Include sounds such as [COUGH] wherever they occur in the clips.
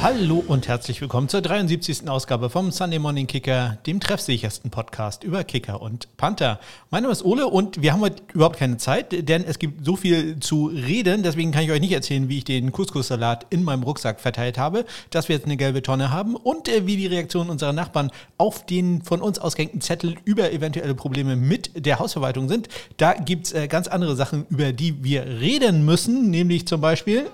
Hallo und herzlich willkommen zur 73. Ausgabe vom Sunday Morning Kicker, dem treffsichersten Podcast über Kicker und Panther. Mein Name ist Ole und wir haben heute überhaupt keine Zeit, denn es gibt so viel zu reden. Deswegen kann ich euch nicht erzählen, wie ich den Couscous-Salat in meinem Rucksack verteilt habe, dass wir jetzt eine gelbe Tonne haben und äh, wie die Reaktionen unserer Nachbarn auf den von uns ausgehängten Zettel über eventuelle Probleme mit der Hausverwaltung sind. Da gibt es äh, ganz andere Sachen, über die wir reden müssen, nämlich zum Beispiel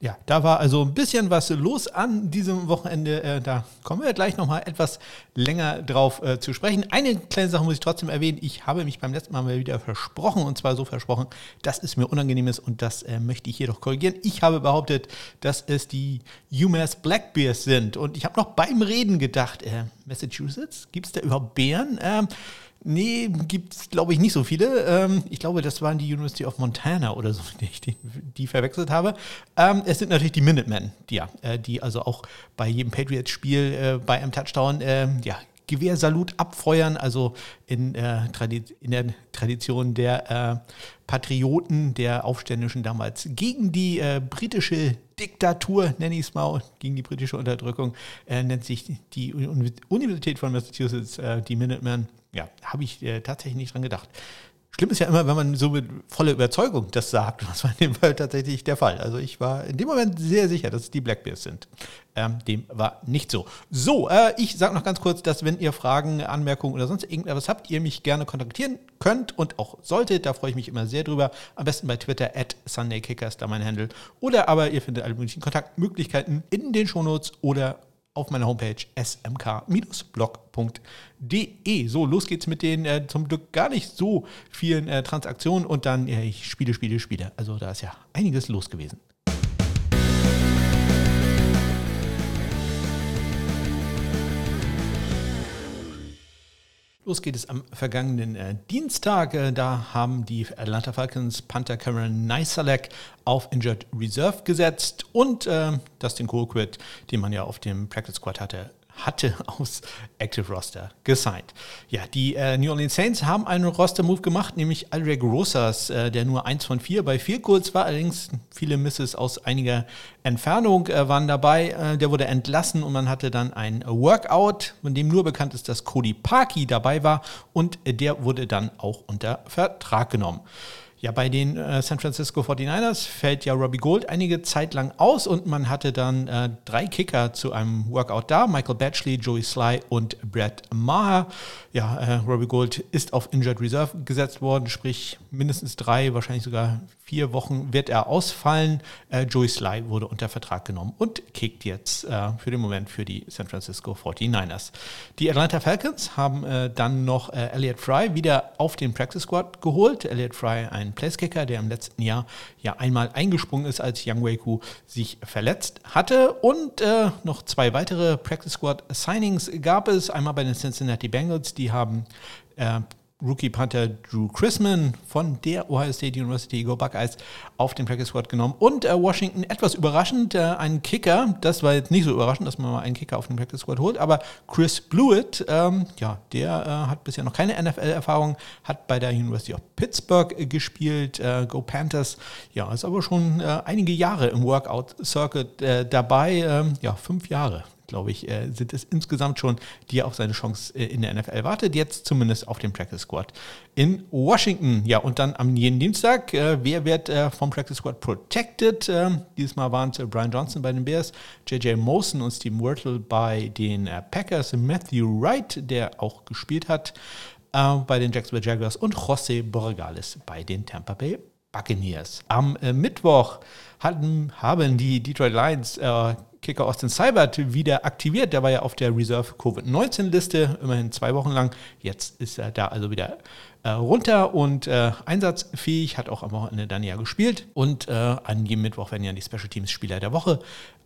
Ja, da war also ein bisschen was los an diesem Wochenende. Äh, da kommen wir gleich nochmal etwas länger drauf äh, zu sprechen. Eine kleine Sache muss ich trotzdem erwähnen. Ich habe mich beim letzten Mal mal wieder versprochen und zwar so versprochen, dass es mir unangenehm ist und das äh, möchte ich hier doch korrigieren. Ich habe behauptet, dass es die UMass Black Bears sind und ich habe noch beim Reden gedacht, äh, Massachusetts, gibt es da überhaupt Bären? Ähm, Nee, gibt es, glaube ich, nicht so viele. Ähm, ich glaube, das waren die University of Montana oder so, [LAUGHS] die ich die, die verwechselt habe. Ähm, es sind natürlich die Minutemen, die, ja, äh, die also auch bei jedem Patriots-Spiel äh, bei einem Touchdown äh, ja, Gewehrsalut abfeuern, also in, äh, in der Tradition der äh, Patrioten, der Aufständischen damals gegen die äh, britische Diktatur, nenne ich es mal, gegen die britische Unterdrückung, äh, nennt sich die Universität von Massachusetts äh, die Minutemen ja, habe ich äh, tatsächlich nicht dran gedacht. Schlimm ist ja immer, wenn man so mit voller Überzeugung das sagt. [LAUGHS] Das war in dem Fall tatsächlich der Fall. Also ich war in dem Moment sehr sicher, dass es die Blackbears sind. Ähm, dem war nicht so. So, äh, ich sage noch ganz kurz, dass wenn ihr Fragen, Anmerkungen oder sonst irgendetwas habt, ihr mich gerne kontaktieren könnt und auch solltet. Da freue ich mich immer sehr drüber. Am besten bei Twitter at SundayKickers, da mein Handle. Oder aber ihr findet alle möglichen Kontaktmöglichkeiten in den Shownotes oder auf meiner Homepage smk-blog.de. So, los geht's mit den äh, zum Glück gar nicht so vielen äh, Transaktionen und dann äh, ich spiele, spiele, spiele. Also da ist ja einiges los gewesen. Los geht es am vergangenen äh, Dienstag. Äh, da haben die Atlanta Falcons Panther Cameron Neisalek auf Injured Reserve gesetzt und äh, Dustin Colquitt, den man ja auf dem Practice Squad hatte, hatte [LAUGHS] aus Active Roster gesigned. Ja, die äh, New Orleans Saints haben einen Roster-Move gemacht, nämlich Alreg Rosas, äh, der nur 1 von 4 bei 4 Goals war, allerdings viele Misses aus einiger Entfernung äh, waren dabei. Äh, der wurde entlassen und man hatte dann ein Workout, von dem nur bekannt ist, dass Cody Parkey dabei war und der wurde dann auch unter Vertrag genommen. Ja, bei den äh, San Francisco 49ers fällt ja Robbie Gold einige Zeit lang aus und man hatte dann äh, drei Kicker zu einem Workout da. Michael Batchley, Joey Sly und Brad Maher. Ja, äh, Robbie Gold ist auf Injured Reserve gesetzt worden, sprich mindestens drei, wahrscheinlich sogar vier Wochen wird er ausfallen. Äh, Joey Sly wurde unter Vertrag genommen und kickt jetzt äh, für den Moment für die San Francisco 49ers. Die Atlanta Falcons haben äh, dann noch äh, Elliot Fry wieder auf den Practice Squad geholt. Elliot Fry, ein Placekicker, der im letzten Jahr ja einmal eingesprungen ist, als Young Waku sich verletzt hatte. Und äh, noch zwei weitere Practice Squad Signings gab es. Einmal bei den Cincinnati Bengals, die haben Rookie Panther Drew Chrisman von der Ohio State University Go Buckeyes auf den Practice Squad genommen. Und äh, Washington etwas überraschend, äh, einen Kicker, das war jetzt nicht so überraschend, dass man mal einen Kicker auf den Practice Squad holt, aber Chris Blewett, ähm, ja, der äh, hat bisher noch keine NFL-Erfahrung, hat bei der University of Pittsburgh äh, gespielt, äh, Go Panthers, ja, ist aber schon äh, einige Jahre im Workout-Circuit dabei, ähm, ja, fünf Jahre glaube ich, äh, sind es insgesamt schon, die auf seine Chance äh, in der NFL wartet. Jetzt zumindest auf dem Practice Squad in Washington. Ja, und dann am jeden Dienstag, äh, wer wird vom Practice Squad protected? Ähm, dieses Mal waren es Brian Johnson bei den Bears, JJ Mosen und Steve Wurtle bei den Packers, Matthew Wright, der auch gespielt hat bei den Jacksonville Jaguars und José Borregales bei den Tampa Bay Buccaneers. Am Mittwoch hatten, haben die Detroit Lions äh, Kicker Austin Seibert wieder aktiviert. Der war ja auf der Reserve Covid-19-Liste, immerhin zwei Wochen lang. Jetzt ist er da also wieder äh, runter und äh, einsatzfähig, hat auch am Wochenende dann ja gespielt. Und äh, an jedem Mittwoch werden ja die Special Teams Spieler der Woche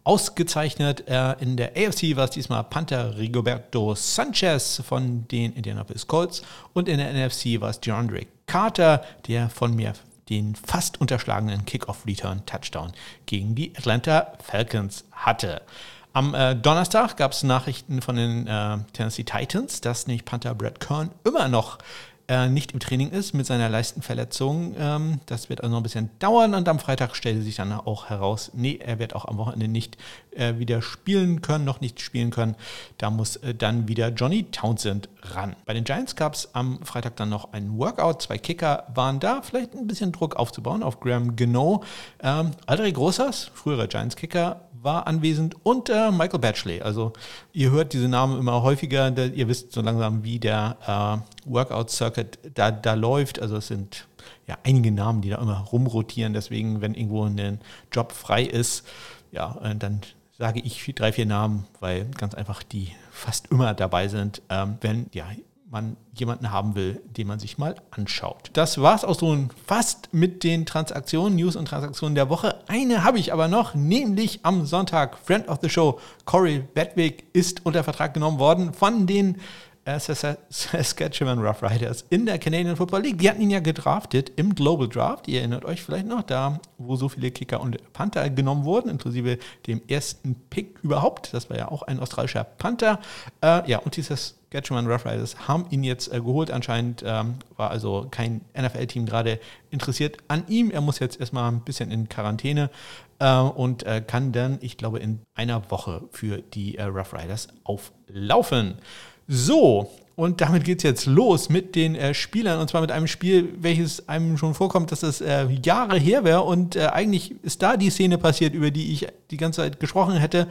ausgezeichnet. Äh, in der AFC war es diesmal Panther Rigoberto Sanchez von den Indianapolis Colts und in der NFC war es DeAndre Carter, der von mir den fast unterschlagenen Kickoff-Return-Touchdown gegen die Atlanta Falcons hatte. Am äh, Donnerstag gab es Nachrichten von den äh, Tennessee Titans, dass nämlich Panther Brad Kern immer noch äh, nicht im Training ist mit seiner Leistenverletzung. Ähm, das wird also noch ein bisschen dauern und am Freitag stellte sich dann auch heraus, nee, er wird auch am Wochenende nicht äh, wieder spielen können, noch nicht spielen können. Da muss äh, dann wieder Johnny Townsend ran. Bei den Giants gab es am Freitag dann noch einen Workout. Zwei Kicker waren da, vielleicht ein bisschen Druck aufzubauen auf Graham Geno. Ähm, Aldrich Großers, früherer Giants-Kicker, war anwesend und äh, Michael Batchley. Also ihr hört diese Namen immer häufiger, da, ihr wisst so langsam, wie der äh, Workout-Circuit da, da läuft. Also es sind ja einige Namen, die da immer rumrotieren. Deswegen, wenn irgendwo ein Job frei ist, ja, äh, dann sage ich drei, vier Namen, weil ganz einfach die fast immer dabei sind, ähm, wenn ja man jemanden haben will, den man sich mal anschaut. Das war es auch so fast mit den Transaktionen, News und Transaktionen der Woche. Eine habe ich aber noch, nämlich am Sonntag, Friend of the Show, Corey Bedwick ist unter Vertrag genommen worden von den Saskatchewan Rough Riders in der Canadian Football League. Die hatten ihn ja gedraftet im Global Draft. Ihr erinnert euch vielleicht noch, da wo so viele Kicker und Panther genommen wurden, inklusive dem ersten Pick überhaupt. Das war ja auch ein australischer Panther. Äh, ja, und die Saskatchewan Rough Riders haben ihn jetzt äh, geholt. Anscheinend ähm, war also kein NFL-Team gerade interessiert an ihm. Er muss jetzt erstmal ein bisschen in Quarantäne äh, und äh, kann dann, ich glaube, in einer Woche für die äh, Rough Riders auflaufen. So, und damit geht es jetzt los mit den äh, Spielern und zwar mit einem Spiel, welches einem schon vorkommt, dass es äh, Jahre her wäre und äh, eigentlich ist da die Szene passiert, über die ich die ganze Zeit gesprochen hätte.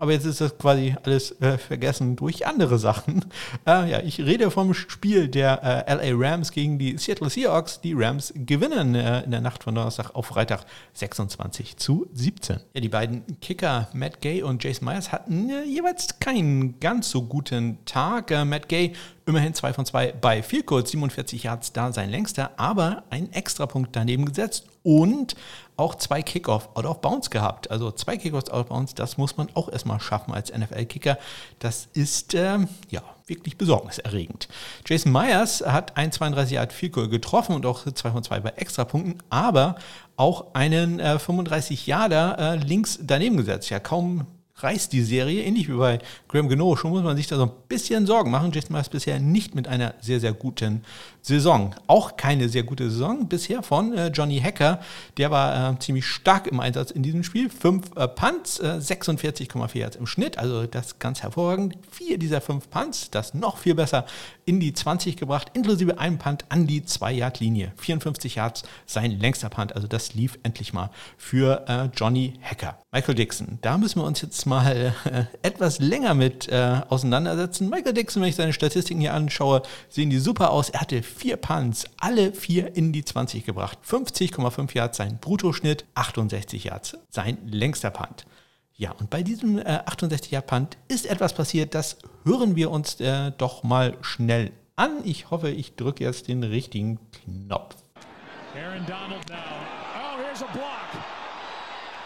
Aber jetzt ist das quasi alles äh, vergessen durch andere Sachen. [LAUGHS] Äh, ja, ich rede vom Spiel der äh, LA Rams gegen die Seattle Seahawks. Die Rams gewinnen äh, in der Nacht von Donnerstag auf Freitag 26 zu 17. Ja, die beiden Kicker Matt Gay und Jason Myers hatten äh, jeweils keinen ganz so guten Tag. Äh, Matt Gay immerhin 2 von 2 bei Goal, 47 Yards da sein längster, aber ein Extrapunkt daneben gesetzt und auch zwei Kickoff out of bounds gehabt. Also zwei Kickoffs out of bounds, das muss man auch erstmal schaffen als NFL-Kicker. Das ist ähm, ja wirklich besorgniserregend. Jason Myers hat ein 32 Yard Field Goal getroffen und auch 2 von 2 bei Extrapunkten, aber auch einen äh, 35 Yarder äh, links daneben gesetzt. Ja, kaum reißt die Serie, ähnlich wie bei Graham Geno. Schon muss man sich da so ein bisschen Sorgen machen. Jason Myers bisher nicht mit einer sehr, sehr guten Saison. Auch keine sehr gute Saison bisher von äh, Johnny Hacker. Der war äh, ziemlich stark im Einsatz in diesem Spiel. Fünf äh, Punts, 46,4 Yards im Schnitt. Also das ganz hervorragend. Vier dieser fünf Punts, das noch viel besser in die 20 gebracht, inklusive einem Punt an die 2-Yard-Linie. 54 Yards sein längster Punt. Also das lief endlich mal für äh, Johnny Hacker. Michael Dixon, da müssen wir uns jetzt mal äh, etwas länger mit äh, auseinandersetzen. Michael Dixon, wenn ich seine Statistiken hier anschaue, sehen die super aus. Er hatte vier Punts, alle vier in die 20 gebracht. 50,5 Yards sein Bruttoschnitt, 68 Yards sein längster Punt. Ja, und bei diesem äh, 68 Yard Punt ist etwas passiert, das hören wir uns äh, doch mal schnell an. Ich hoffe, ich drücke jetzt den richtigen Knopf. Aaron Donald now. Oh, here's a block.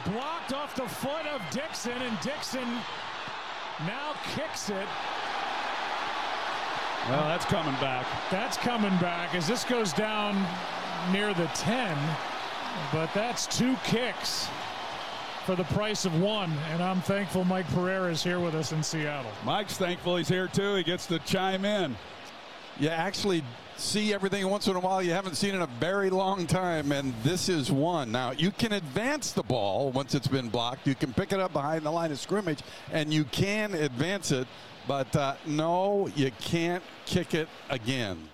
Blocked off the foot of Dixon and Dixon now kicks it. Well, that's coming back. That's coming back as this goes down near the 10, but that's two kicks for the price of one, and I'm thankful Mike Pereira is here with us in Seattle. Mike's thankful he's here too. He gets to chime in. You actually see everything once in a while you haven't seen in a very long time, and this is one. Now, you can advance the ball once it's been blocked. You can pick it up behind the line of scrimmage, and you can advance it But uh, no, you can't kick it again.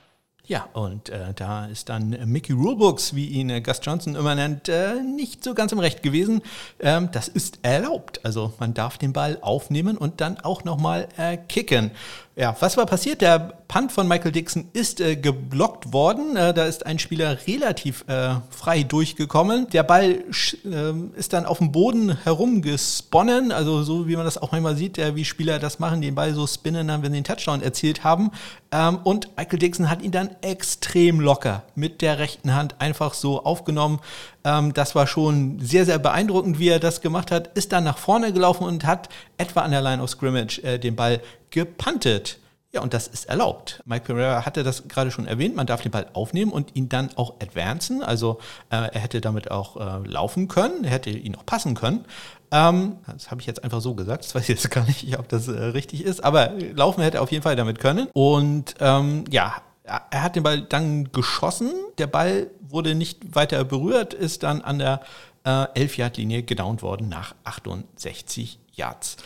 Ja, und äh, da ist dann Mickey Rulebooks, wie ihn äh, Gus Johnson immer nennt, äh, nicht so ganz im Recht gewesen. Ähm, das ist erlaubt. Also man darf den Ball aufnehmen und dann auch nochmal äh, kicken. Ja, was war passiert? Der Punt von Michael Dixon ist äh, geblockt worden. Äh, da ist ein Spieler relativ äh, frei durchgekommen. Der Ball äh, ist dann auf dem Boden herumgesponnen. Also so wie man das auch manchmal sieht, wie Spieler das machen, den Ball so spinnen, dann, wenn sie den Touchdown erzielt haben. Ähm, und Michael Dixon hat ihn dann extrem locker mit der rechten Hand einfach so aufgenommen. Ähm, das war schon sehr, sehr beeindruckend, wie er das gemacht hat. Ist dann nach vorne gelaufen und hat etwa an der Line of Scrimmage äh, den Ball gepuntet. Ja, und das ist erlaubt. Mike Pereira hatte das gerade schon erwähnt. Man darf den Ball aufnehmen und ihn dann auch advancen. Also äh, er hätte damit auch äh, laufen können, er hätte ihn auch passen können. Ähm, das habe ich jetzt einfach so gesagt. Das weiß ich jetzt gar nicht, ob das äh, richtig ist. Aber laufen hätte er auf jeden Fall damit können. Und ähm, ja, er hat den Ball dann geschossen. Der Ball wurde nicht weiter berührt, ist dann an der äh, 11-Yard-Linie gedownt worden nach 68 Yards.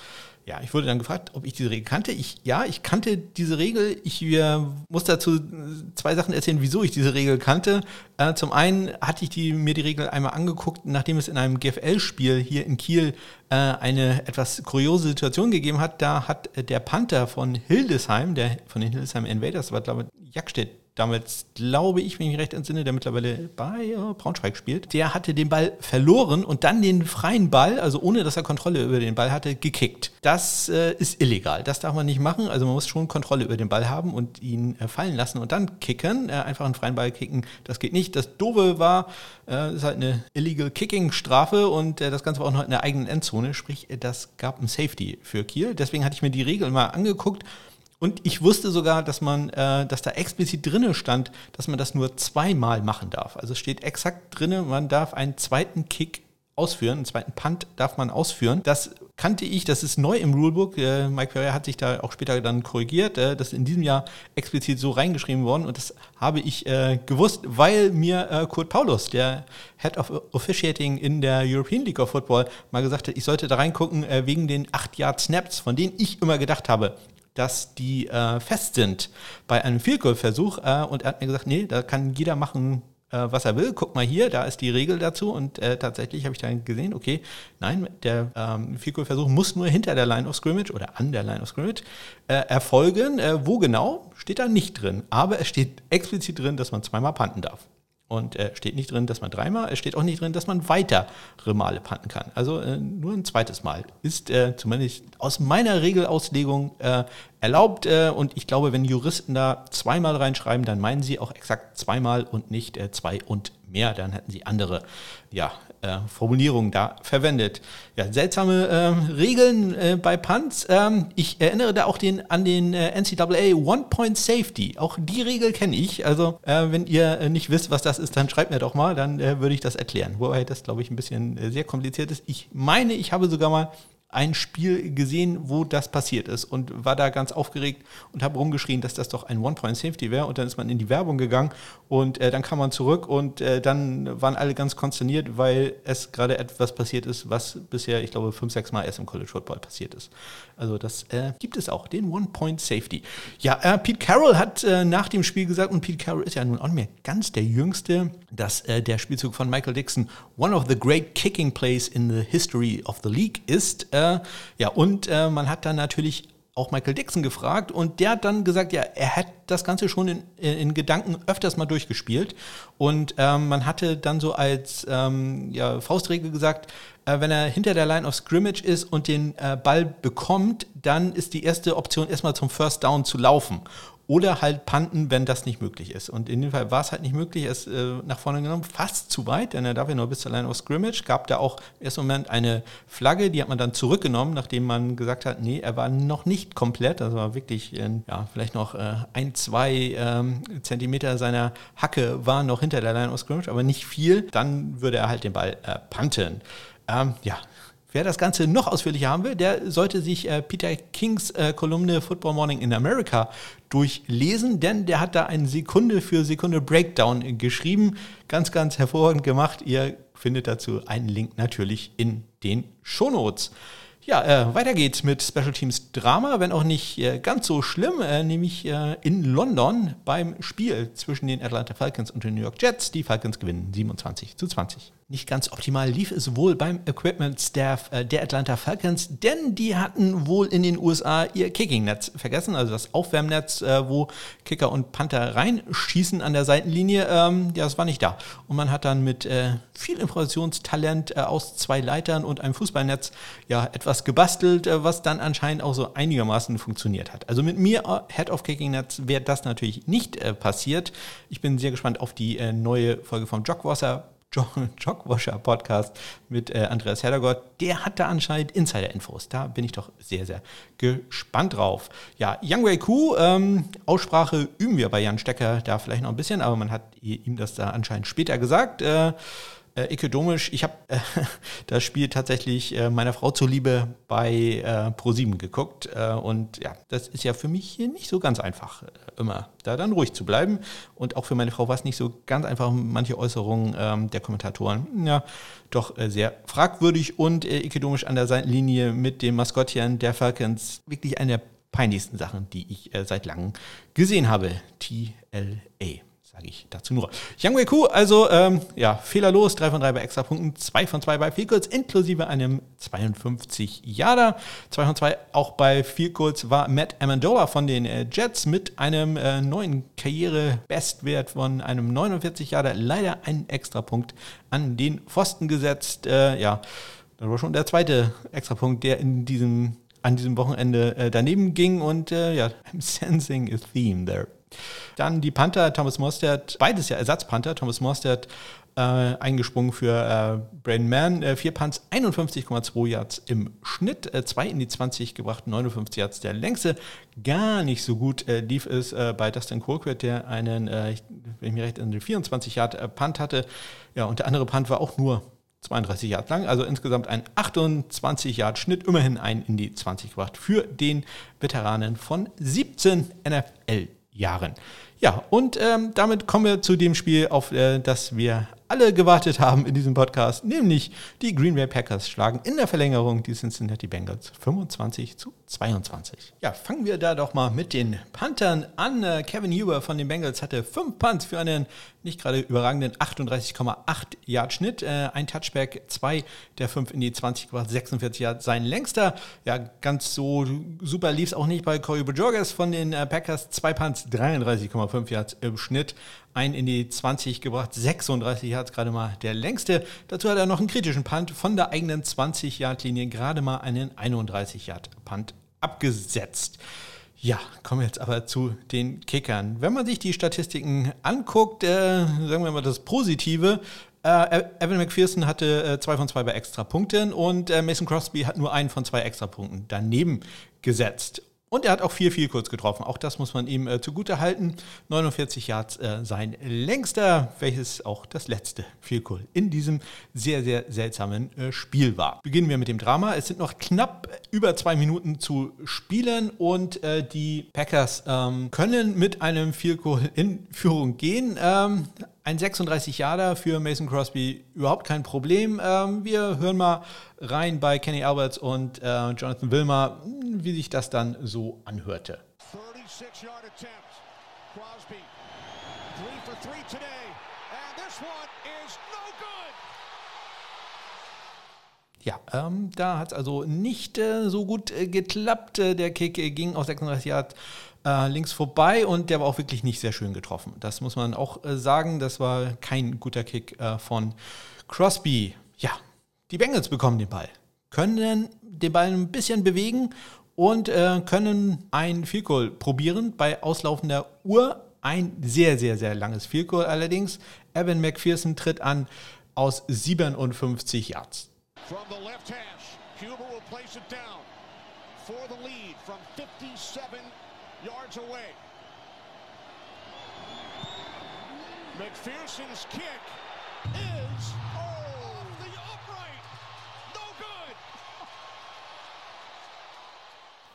Ja, ich wurde dann gefragt, ob ich diese Regel kannte. Ich, ja, ich kannte diese Regel. Ich äh, muss dazu zwei Sachen erzählen, wieso ich diese Regel kannte. Äh, zum einen hatte ich die, mir die Regel einmal angeguckt, nachdem es in einem GFL-Spiel hier in Kiel äh, eine etwas kuriose Situation gegeben hat. Da hat der Panther von Hildesheim, der von den Hildesheim Invaders, war glaube ich Jackstedt damals, glaube ich, wenn ich mich recht entsinne, der mittlerweile bei äh, Braunschweig spielt, der hatte den Ball verloren und dann den freien Ball, also ohne dass er Kontrolle über den Ball hatte, gekickt. Das äh, ist illegal. Das darf man nicht machen. Also man muss schon Kontrolle über den Ball haben und ihn äh, fallen lassen und dann kicken. Äh, einfach einen freien Ball kicken, das geht nicht. Das Doofe war, äh, ist halt eine illegal Kicking-Strafe und äh, das Ganze war auch noch in der eigenen Endzone, sprich, das gab ein Safety für Kiel. Deswegen hatte ich mir die Regel mal angeguckt und ich wusste sogar, dass man, äh, dass da explizit drinne stand, dass man das nur zweimal machen darf. Also steht exakt drinne, man darf einen zweiten Kick ausführen, einen zweiten Punt darf man ausführen. Das kannte ich, das ist neu im Rulebook. Äh, Mike Ferrer hat sich da auch später dann korrigiert. Äh, das ist in diesem Jahr explizit so reingeschrieben worden und das habe ich äh, gewusst, weil mir äh, Kurt Paulus, der Head of Officiating in der European League of Football, mal gesagt hat, ich sollte da reingucken äh, wegen den 8 Yard Snaps, von denen ich immer gedacht habe, dass die äh, fest sind bei einem Field Goal Versuch äh, und er hat mir gesagt, nee, da kann jeder machen, äh, was er will. Guck mal hier, da ist die Regel dazu und äh, tatsächlich habe ich dann gesehen, okay, nein, der ähm, muss nur hinter der Line of Scrimmage oder an der Line of Scrimmage äh, erfolgen. Äh, wo genau, steht da nicht drin, aber es steht explizit drin, dass man zweimal panten darf. Und äh, steht nicht drin, dass man dreimal, es steht auch nicht drin, dass man weitere Male panten kann. Also äh, nur ein zweites Mal ist äh, zumindest aus meiner Regelauslegung äh, erlaubt. Äh, und ich glaube, wenn Juristen da zweimal reinschreiben, dann meinen sie auch exakt zweimal und nicht äh, zwei und mehr. Dann hätten sie andere ja, äh, Formulierungen da verwendet. Ja, seltsame äh, Regeln äh, bei Punts. Ähm, ich erinnere da auch den, an den äh, NCAA One-Point-Safety. Auch die Regel kenne ich. Also, äh, wenn ihr äh, nicht wisst, was das ist, dann schreibt mir doch mal, dann würde ich das erklären. Wobei das, glaube ich, ein bisschen sehr kompliziert ist. Ich meine, ich habe sogar mal ein Spiel gesehen, wo das passiert ist und war da ganz aufgeregt und habe rumgeschrien, dass das doch ein One-Point-Safety wäre. Und dann ist man in die Werbung gegangen und äh, dann kam man zurück und äh, dann waren alle ganz konsterniert, weil es gerade etwas passiert ist, was bisher, ich glaube, fünf, sechs Mal erst im College Football passiert ist. Also das äh, gibt es auch, den One-Point-Safety. Ja, äh, Pete Carroll hat äh, nach dem Spiel gesagt, und Pete Carroll ist ja nun auch nicht mehr ganz der Jüngste, dass äh, der Spielzug von Michael Dixon one of the great kicking plays in the history of the league ist. Äh, ja, und äh, man hat dann natürlich auch Michael Dixon gefragt und der hat dann gesagt, ja, er hat das Ganze schon in, in Gedanken öfters mal durchgespielt und ähm, man hatte dann so als ähm, ja, Faustregel gesagt, äh, wenn er hinter der Line of Scrimmage ist und den äh, Ball bekommt, dann ist die erste Option erstmal zum First Down zu laufen oder halt panten, wenn das nicht möglich ist. Und in dem Fall war es halt nicht möglich, er ist äh, nach vorne genommen, fast zu weit, denn er darf ja nur bis zur Line of Scrimmage. Gab da auch im ersten Moment eine Flagge, die hat man dann zurückgenommen, nachdem man gesagt hat, nee, er war noch nicht komplett, also war wirklich, in, ja, vielleicht noch äh, ein, zwei ähm, Zentimeter seiner Hacke waren noch hinter der Line of Scrimmage, aber nicht viel. Dann würde er halt den Ball äh, panten. Ähm, ja, Wer das Ganze noch ausführlicher haben will, der sollte sich äh, Peter Kings äh, Kolumne Football Morning in America durchlesen, denn der hat da einen Sekunde für Sekunde Breakdown geschrieben. Ganz, ganz hervorragend gemacht. Ihr findet dazu einen Link natürlich in den Shownotes. Ja, äh, weiter geht's mit Special Teams Drama, wenn auch nicht äh, ganz so schlimm, äh, nämlich äh, in London beim Spiel zwischen den Atlanta Falcons und den New York Jets. Die Falcons gewinnen 27 zu 20. nicht ganz optimal lief es wohl beim Equipment Staff äh, der Atlanta Falcons, denn die hatten wohl in den USA ihr Kicking-Netz vergessen, also das Aufwärmnetz, äh, wo Kicker und Panther reinschießen an der Seitenlinie. Ähm, ja, das war nicht da. Und man hat dann mit äh, viel Improvisationstalent äh, aus zwei Leitern und einem Fußballnetz ja etwas gebastelt, was dann anscheinend auch so einigermaßen funktioniert hat. Also mit mir, Head of Kicking-Netz, wäre das natürlich nicht passiert. Ich bin sehr gespannt auf die neue Folge vom Jogwasser Jogwasher Podcast mit äh, Andreas Herdergott. Der hat da anscheinend Insider-Infos. Da bin ich doch sehr, sehr gespannt drauf. Ja, Yang Wei Ku, ähm, Aussprache üben wir bei Jan Stecker da vielleicht noch ein bisschen, aber man hat ihm das da anscheinend später gesagt. Äh, äh, Icke Domisch, ich habe äh, [LAUGHS] das Spiel tatsächlich äh, meiner Frau zuliebe bei äh, Pro7 geguckt. Äh, und ja, das ist ja für mich hier nicht so ganz einfach, äh, immer da dann ruhig zu bleiben. Und auch für meine Frau war es nicht so ganz einfach, manche Äußerungen ähm, der Kommentatoren, ja, doch äh, sehr fragwürdig. Und Icke Domisch an der Seitenlinie mit dem Maskottchen der Falcons, wirklich eine der peinlichsten Sachen, die ich seit langem gesehen habe. TLA sage ich dazu nur. Yang Wei Ku, also ähm, ja, fehlerlos, 3 von 3 bei Extrapunkten, 2 von 2 bei Vielkurs, inklusive einem 52 Jahre. 2 von 2 auch bei Vielkurs war Matt Amendola von den äh, Jets mit einem äh, neuen Karriere-Bestwert von einem 49 Jahre. Leider ein Extrapunkt an den Pfosten gesetzt. Äh, ja, das war schon der zweite Extrapunkt, der in diesem an diesem Wochenende äh, daneben ging und äh, ja, I'm [LAUGHS] sensing a theme there. Dann die Panther, Thomas Mostert, beides ja Ersatzpanther, Thomas Mostert äh, eingesprungen für äh, Brain Mann, äh, vier Punts, 51,2 Yards im Schnitt, äh, zwei in die 20 gebracht, 59 Yards der längste. Gar nicht so gut äh, lief es äh, bei Dustin Colquitt, der einen, äh, wenn ich mir recht, einen 24 Yard Punt hatte. Ja, und der andere Punt war auch nur 32 Yards lang, also insgesamt ein 28 Yard Schnitt, immerhin ein in die 20 gebracht für den Veteranen von 17 NFL Jahren. Ja, und ähm, damit kommen wir zu dem Spiel, auf äh, das wir alle gewartet haben in diesem Podcast, nämlich die Green Bay Packers schlagen in der Verlängerung die Cincinnati Bengals 25 zu 22. Ja, fangen wir da doch mal mit den Panthern an. Äh, Kevin Huber von den Bengals hatte fünf Punts für einen nicht gerade überragenden 38,8 Yard Schnitt. Äh, ein Touchback, zwei der fünf in die 20 gebracht, 46 Yard sein längster. Ja, ganz so super lief es auch nicht bei Corey Bajorges von den äh, Packers. Zwei Punts, 33,5 Yards im Schnitt ein in die 20 gebracht, 36 Yards gerade mal der längste. Dazu hat er noch einen kritischen Punt von der eigenen 20-Yard-Linie, gerade mal einen 31-Yard-Punt abgesetzt. Ja, kommen wir jetzt aber zu den Kickern. Wenn man sich die Statistiken anguckt, äh, sagen wir mal das Positive, äh, Evan McPherson hatte äh, zwei von zwei bei Extrapunkten und äh, Mason Crosby hat nur einen von zwei Extrapunkten daneben gesetzt. Und er hat auch viel, viel kurz getroffen. Auch das muss man ihm äh, zugute halten. 49 Yards äh, sein längster, welches auch das letzte Vielkohl in diesem sehr, sehr seltsamen äh, Spiel war. Beginnen wir mit dem Drama. Es sind noch knapp über zwei Minuten zu spielen und äh, die Packers ähm, können mit einem Vielkohl in Führung gehen. Ähm, ein 36 Jahre für Mason Crosby überhaupt kein Problem. Ähm, wir hören mal rein bei Kenny Alberts und äh, Jonathan Wilmer, wie sich das dann so anhörte. 36 Yard attempt. Crosby, three for three today, and this one is no good. Ja, ähm, da hat es also nicht äh, so gut äh, geklappt. Äh, der Kick äh, ging auf 36 Yard äh, links vorbei und der war auch wirklich nicht sehr schön getroffen. Das muss man auch äh, sagen. Das war kein guter Kick äh, von Crosby. Ja, die Bengals bekommen den Ball, können den Ball ein bisschen bewegen und können ein Field Goal probieren bei auslaufender Uhr. Ein sehr, sehr, sehr langes Field Goal allerdings. Evan McPherson tritt an aus 57 Yards. From the left hash, Cuba will place it down for the lead from 57 yards away. McPherson's kick is off the upright. No good.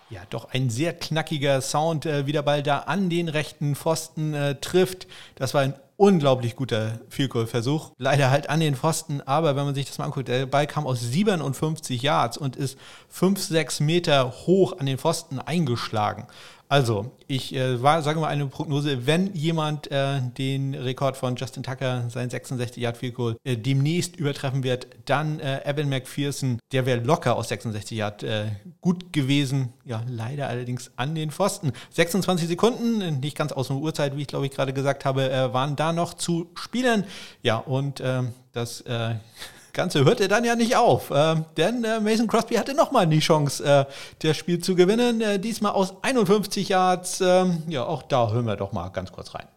Ja, doch ein sehr knackiger Sound, äh, wie der Ball da an den rechten Pfosten äh, trifft. Das war ein unglaublich guter Field Goal Versuch. Leider halt an den Pfosten, aber wenn man sich das mal anguckt, der Ball kam aus 57 Yards und ist 5, 6 Meter hoch an den Pfosten eingeschlagen. Also, ich äh, war, sage mal, eine Prognose, wenn jemand äh, den Rekord von Justin Tucker, sein 66 Yard Field Goal, äh, demnächst übertreffen wird, dann äh, Evan McPherson, der wäre locker aus 66 Yard äh, gut gewesen. Ja, leider allerdings an den Pfosten. 26 Sekunden, nicht ganz aus der Uhrzeit, wie ich glaube ich gerade gesagt habe, äh, waren da noch zu spielen. Ja, und ähm, das Ganze hörte dann ja nicht auf, äh, denn äh, Mason Crosby hatte nochmal die Chance, äh, das Spiel zu gewinnen. Äh, diesmal aus 51 Yards. Ähm, ja, auch da hören wir doch mal ganz kurz rein.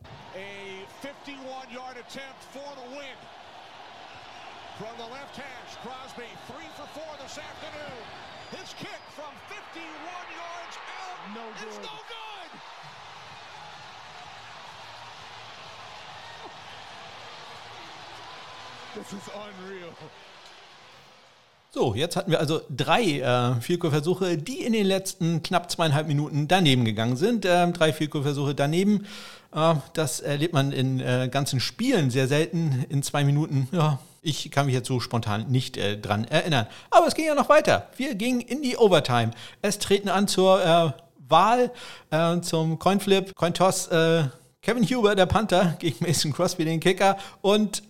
So, jetzt hatten wir also drei äh, Vielkurversuche, die in den letzten knapp zweieinhalb Minuten daneben gegangen sind. Ähm, drei Vielkurversuche daneben. Äh, das erlebt man in äh, ganzen Spielen sehr selten in zwei Minuten. Ja, ich kann mich jetzt so spontan nicht äh, dran erinnern. Aber es ging ja noch weiter. Wir gingen in die Overtime. Es treten an zur äh, Wahl, äh, zum Coinflip, Cointoss. Äh, Kevin Huber, der Panther, gegen Mason Crosby, den Kicker. Und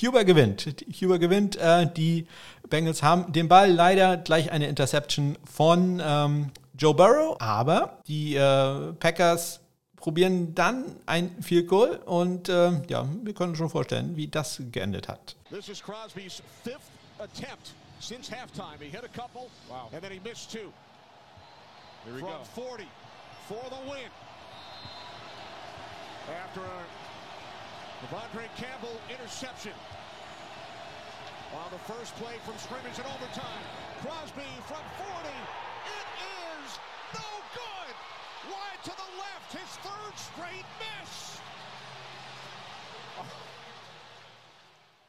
Huber gewinnt. Huber gewinnt. Äh, die Bengals haben den Ball leider gleich eine Interception von ähm, Joe Burrow, aber die äh, Packers probieren dann ein Field Goal und äh, ja, wir können uns schon vorstellen, wie das geendet hat. This is Crosby's fifth attempt since halftime. He hit a couple wow. and then he missed two. Here we From go. 40 for the win. After a Devondre Campbell interception. On the first play from scrimmage and overtime. Crosby from 40. It is no good. Wide to the left. His third straight miss.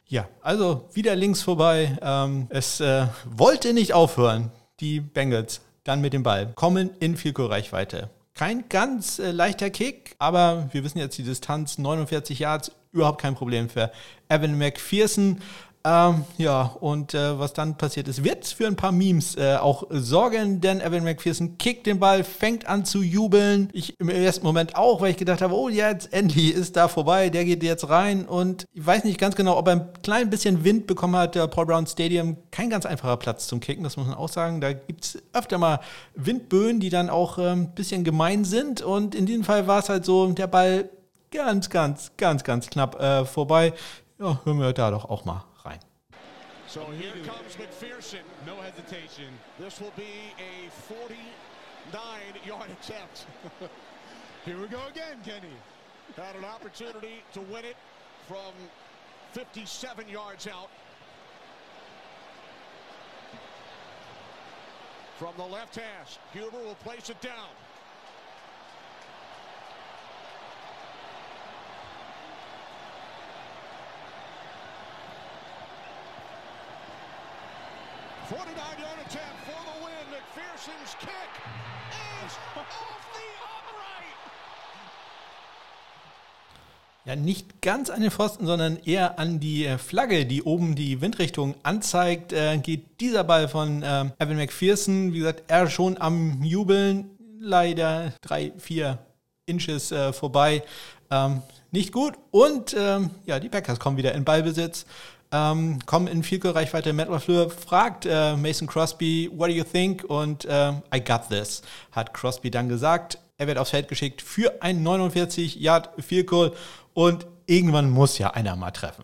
Ja, also wieder links vorbei. Ähm, es äh, wollte nicht aufhören. Die Bengals dann mit dem Ball kommen in viel Reichweite. Kein ganz äh, leichter Kick, aber wir wissen jetzt die Distanz 49 Yards, überhaupt kein Problem für Evan McPherson. Ähm, ja, und äh, was dann passiert ist, wird für ein paar Memes äh, auch sorgen, denn Evan McPherson kickt den Ball, fängt an zu jubeln. Ich im ersten Moment auch, weil ich gedacht habe, oh, jetzt endlich ist da vorbei, der geht jetzt rein und ich weiß nicht ganz genau, ob er ein klein bisschen Wind bekommen hat, der Paul Brown Stadium. Kein ganz einfacher Platz zum Kicken, das muss man auch sagen. Da gibt es öfter mal Windböen, die dann auch ein ähm, bisschen gemein sind und in diesem Fall war es halt so, der Ball ganz, ganz, ganz, ganz knapp äh, vorbei. Ja, hören wir da doch auch mal So here comes McPherson. No hesitation. This will be a 49-yard [LAUGHS] attempt. here we go again, Kenny. Had an opportunity to win it from 57 yards out. From the left hash, Huber will place it down. 49-yard attempt for the win. McPherson's kick is off the upright. Ja, nicht ganz an den Pfosten, sondern eher an die äh, Flagge, die oben die Windrichtung anzeigt, äh, geht dieser Ball von äh, Evan McPherson. Wie gesagt, er schon am Jubeln, leider drei, vier Inches äh, vorbei. Ähm, nicht gut. Und ähm, ja, die Packers kommen wieder in Ballbesitz ähm, kommen in viel Reichweite. Matt LaFleur fragt äh, Mason Crosby, what do you think? Und äh, I got this, hat Crosby dann gesagt. Er wird aufs Feld geschickt für ein 49 Yard Field Goal und irgendwann muss ja einer mal treffen.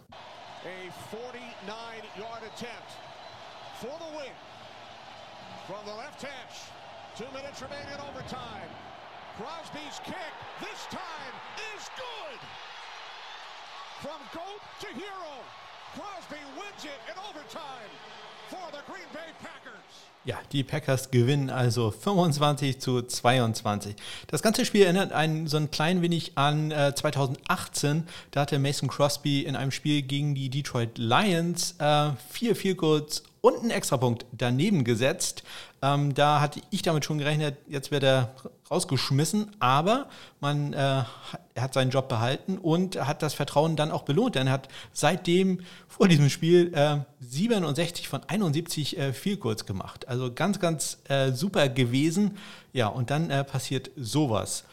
Crosby's kick this time is good. From goat to hero. Crosby wins it in overtime for the Green Bay Packers. Ja, die Packers gewinnen also 25 zu 22. Das ganze Spiel erinnert einen so ein klein wenig an äh, 2018. Da hatte Mason Crosby in einem Spiel gegen die Detroit Lions äh, vier Field Goals und einen Extrapunkt daneben gesetzt. Ähm, da hatte ich damit schon gerechnet, jetzt wird er rausgeschmissen, aber man, äh, er hat seinen Job behalten und hat das Vertrauen dann auch belohnt, denn er hat seitdem vor diesem Spiel äh, 67 von 71 äh, kurz gemacht. Also ganz, ganz äh, super gewesen. Ja, und dann äh, passiert sowas.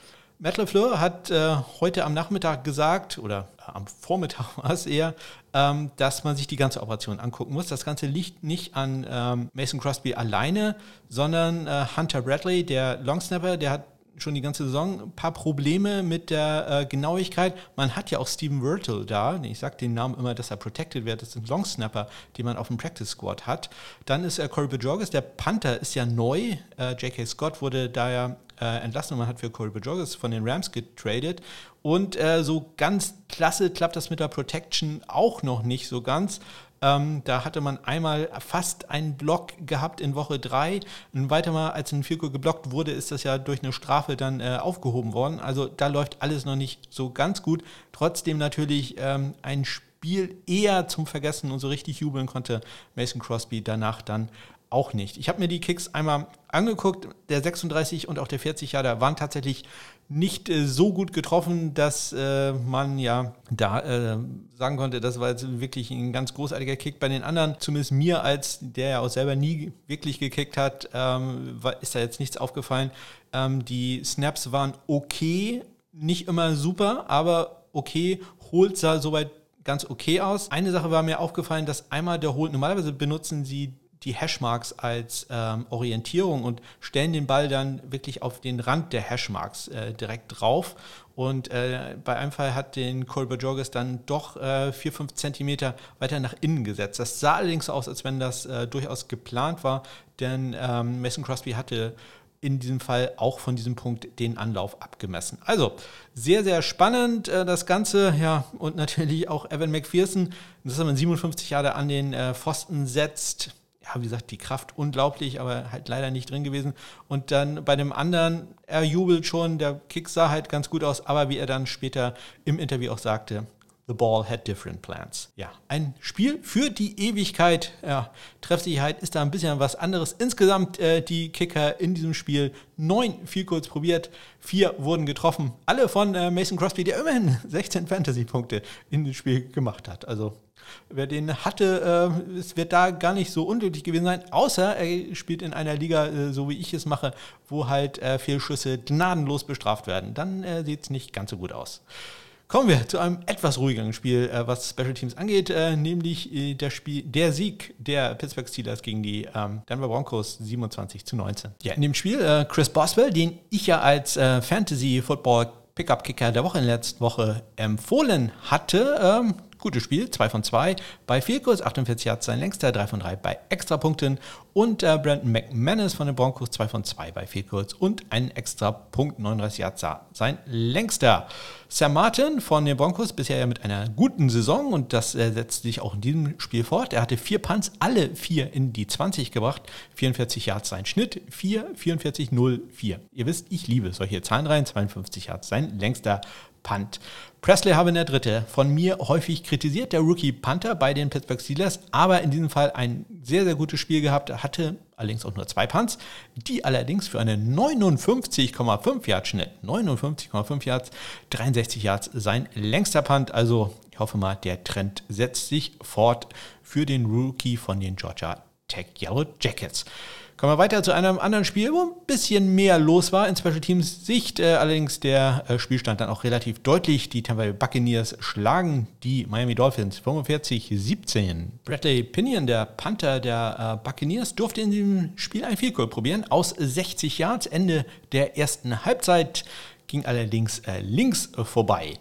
Matt LeFleur hat äh, heute am Nachmittag gesagt, oder äh, am Vormittag [LAUGHS] war es eher, ähm, dass man sich die ganze Operation angucken muss. Das Ganze liegt nicht an ähm, Mason Crosby alleine, sondern äh, Hunter Bradley, der Longsnapper, der hat schon die ganze Saison ein paar Probleme mit der äh, Genauigkeit. Man hat ja auch Steven Wirtle da. Ich sage den Namen immer, dass er protected wird. Das ein Longsnapper, den man auf dem Practice Squad hat. Dann ist äh, Corey Bajorges, der Panther ist ja neu. Äh, J.K. Scott wurde da ja äh, entlassen und man hat für Corey Bajorges von den Rams getradet. Und äh, so ganz klasse klappt das mit der Protection auch noch nicht so ganz. Ähm, da hatte man einmal fast einen Block gehabt in Woche 3. Und weiter mal, als ein Field geblockt wurde, ist das ja durch eine Strafe dann äh, aufgehoben worden. Also da läuft alles noch nicht so ganz gut. Trotzdem natürlich ähm, ein Spiel eher zum Vergessen und so richtig jubeln konnte Mason Crosby danach dann auch nicht. Ich habe mir die Kicks einmal angeguckt. Der 36 und auch der 40 Jahre waren tatsächlich nicht äh, so gut getroffen, dass äh, man ja da äh, sagen konnte, das war jetzt wirklich ein ganz großartiger Kick. Bei den anderen, zumindest mir als der ja auch selber nie wirklich gekickt hat, ähm, ist da jetzt nichts aufgefallen. Ähm, die Snaps waren okay, nicht immer super, aber okay. Holt sah soweit ganz okay aus. Eine Sache war mir aufgefallen, dass einmal der Holt, normalerweise benutzen sie die Hashmarks als ähm, Orientierung und stellen den Ball dann wirklich auf den Rand der Hashmarks äh, direkt drauf. Und äh, bei einem Fall hat den Colbert Jorges dann doch äh, 4, 5 Zentimeter weiter nach innen gesetzt. Das sah allerdings aus, als wenn das äh, durchaus geplant war, denn ähm, Mason Crosby hatte in diesem Fall auch von diesem Punkt den Anlauf abgemessen. Also sehr, sehr spannend äh, das Ganze. Ja, und natürlich auch Evan McPherson, das ist man 57 Jahre an den äh, Pfosten setzt ja, wie gesagt, die Kraft unglaublich, aber halt leider nicht drin gewesen. Und dann bei dem anderen, er jubelt schon, der Kick sah halt ganz gut aus, aber wie er dann später im Interview auch sagte, The ball had different plans. Ja, ein Spiel für die Ewigkeit. Ja, Treffsicherheit ist da ein bisschen was anderes. Insgesamt äh, die Kicker in diesem Spiel neun viel kurz probiert, vier wurden getroffen. Alle von äh, Mason Crosby, der immerhin [LAUGHS] 16 Fantasy-Punkte in dem Spiel gemacht hat. Also wer den hatte, äh, es wird da gar nicht so unglücklich gewesen sein, außer er spielt in einer Liga, äh, so wie ich es mache, wo halt äh, Fehlschüsse gnadenlos bestraft werden. Dann äh, sieht es nicht ganz so gut aus. Kommen wir zu einem etwas ruhigeren Spiel, äh, was Special Teams angeht, äh, nämlich äh, der, Spiel, der Sieg der Pittsburgh Steelers gegen die ähm, Denver Broncos 27 zu 19. Ja, in dem Spiel Chris Boswell, den ich ja als Fantasy Football Pickup Kicker der Woche in der letzten Woche empfohlen hatte, ähm, gutes Spiel, 2 von 2 bei Vielkurs, 48 Yards sein längster, 3 von 3 bei Extrapunkten und äh, Brandon McManus von den Broncos 2 von 2 bei Vielkurs und ein extra Punkt, 39 Yards sein längster. Sam Martin von den Broncos bisher ja mit einer guten Saison und das äh, setzt sich auch in diesem Spiel fort. Er hatte vier Punts, alle vier in die 20 gebracht, 44 Yards sein Schnitt, 4, 44, 0, 4. Ihr wisst, ich liebe solche Zahlenreihen, 52 Yards sein längster Punt. Presley habe in der Dritte von mir häufig kritisiert, der Rookie Panther bei den Pittsburgh Steelers, aber in diesem Fall ein sehr, sehr gutes Spiel gehabt, hatte allerdings auch nur zwei Punts, die allerdings für einen 59,5 Yard Schnitt, 59,5 Yards, 63 Yards sein längster Punt, also ich hoffe mal, der Trend setzt sich fort für den Rookie von den Georgia Tech Yellow Jackets. Kommen wir weiter zu einem anderen Spiel, wo ein bisschen mehr los war in Special Teams Sicht. Äh, allerdings der äh, Spielstand dann auch relativ deutlich. Die Tampa Bay Buccaneers schlagen die Miami Dolphins 45-17. Bradley Pinion, der Panther der äh, Buccaneers, durfte in diesem Spiel ein Field Goal probieren aus 60 Yards. Ende der ersten Halbzeit ging allerdings äh, links vorbei.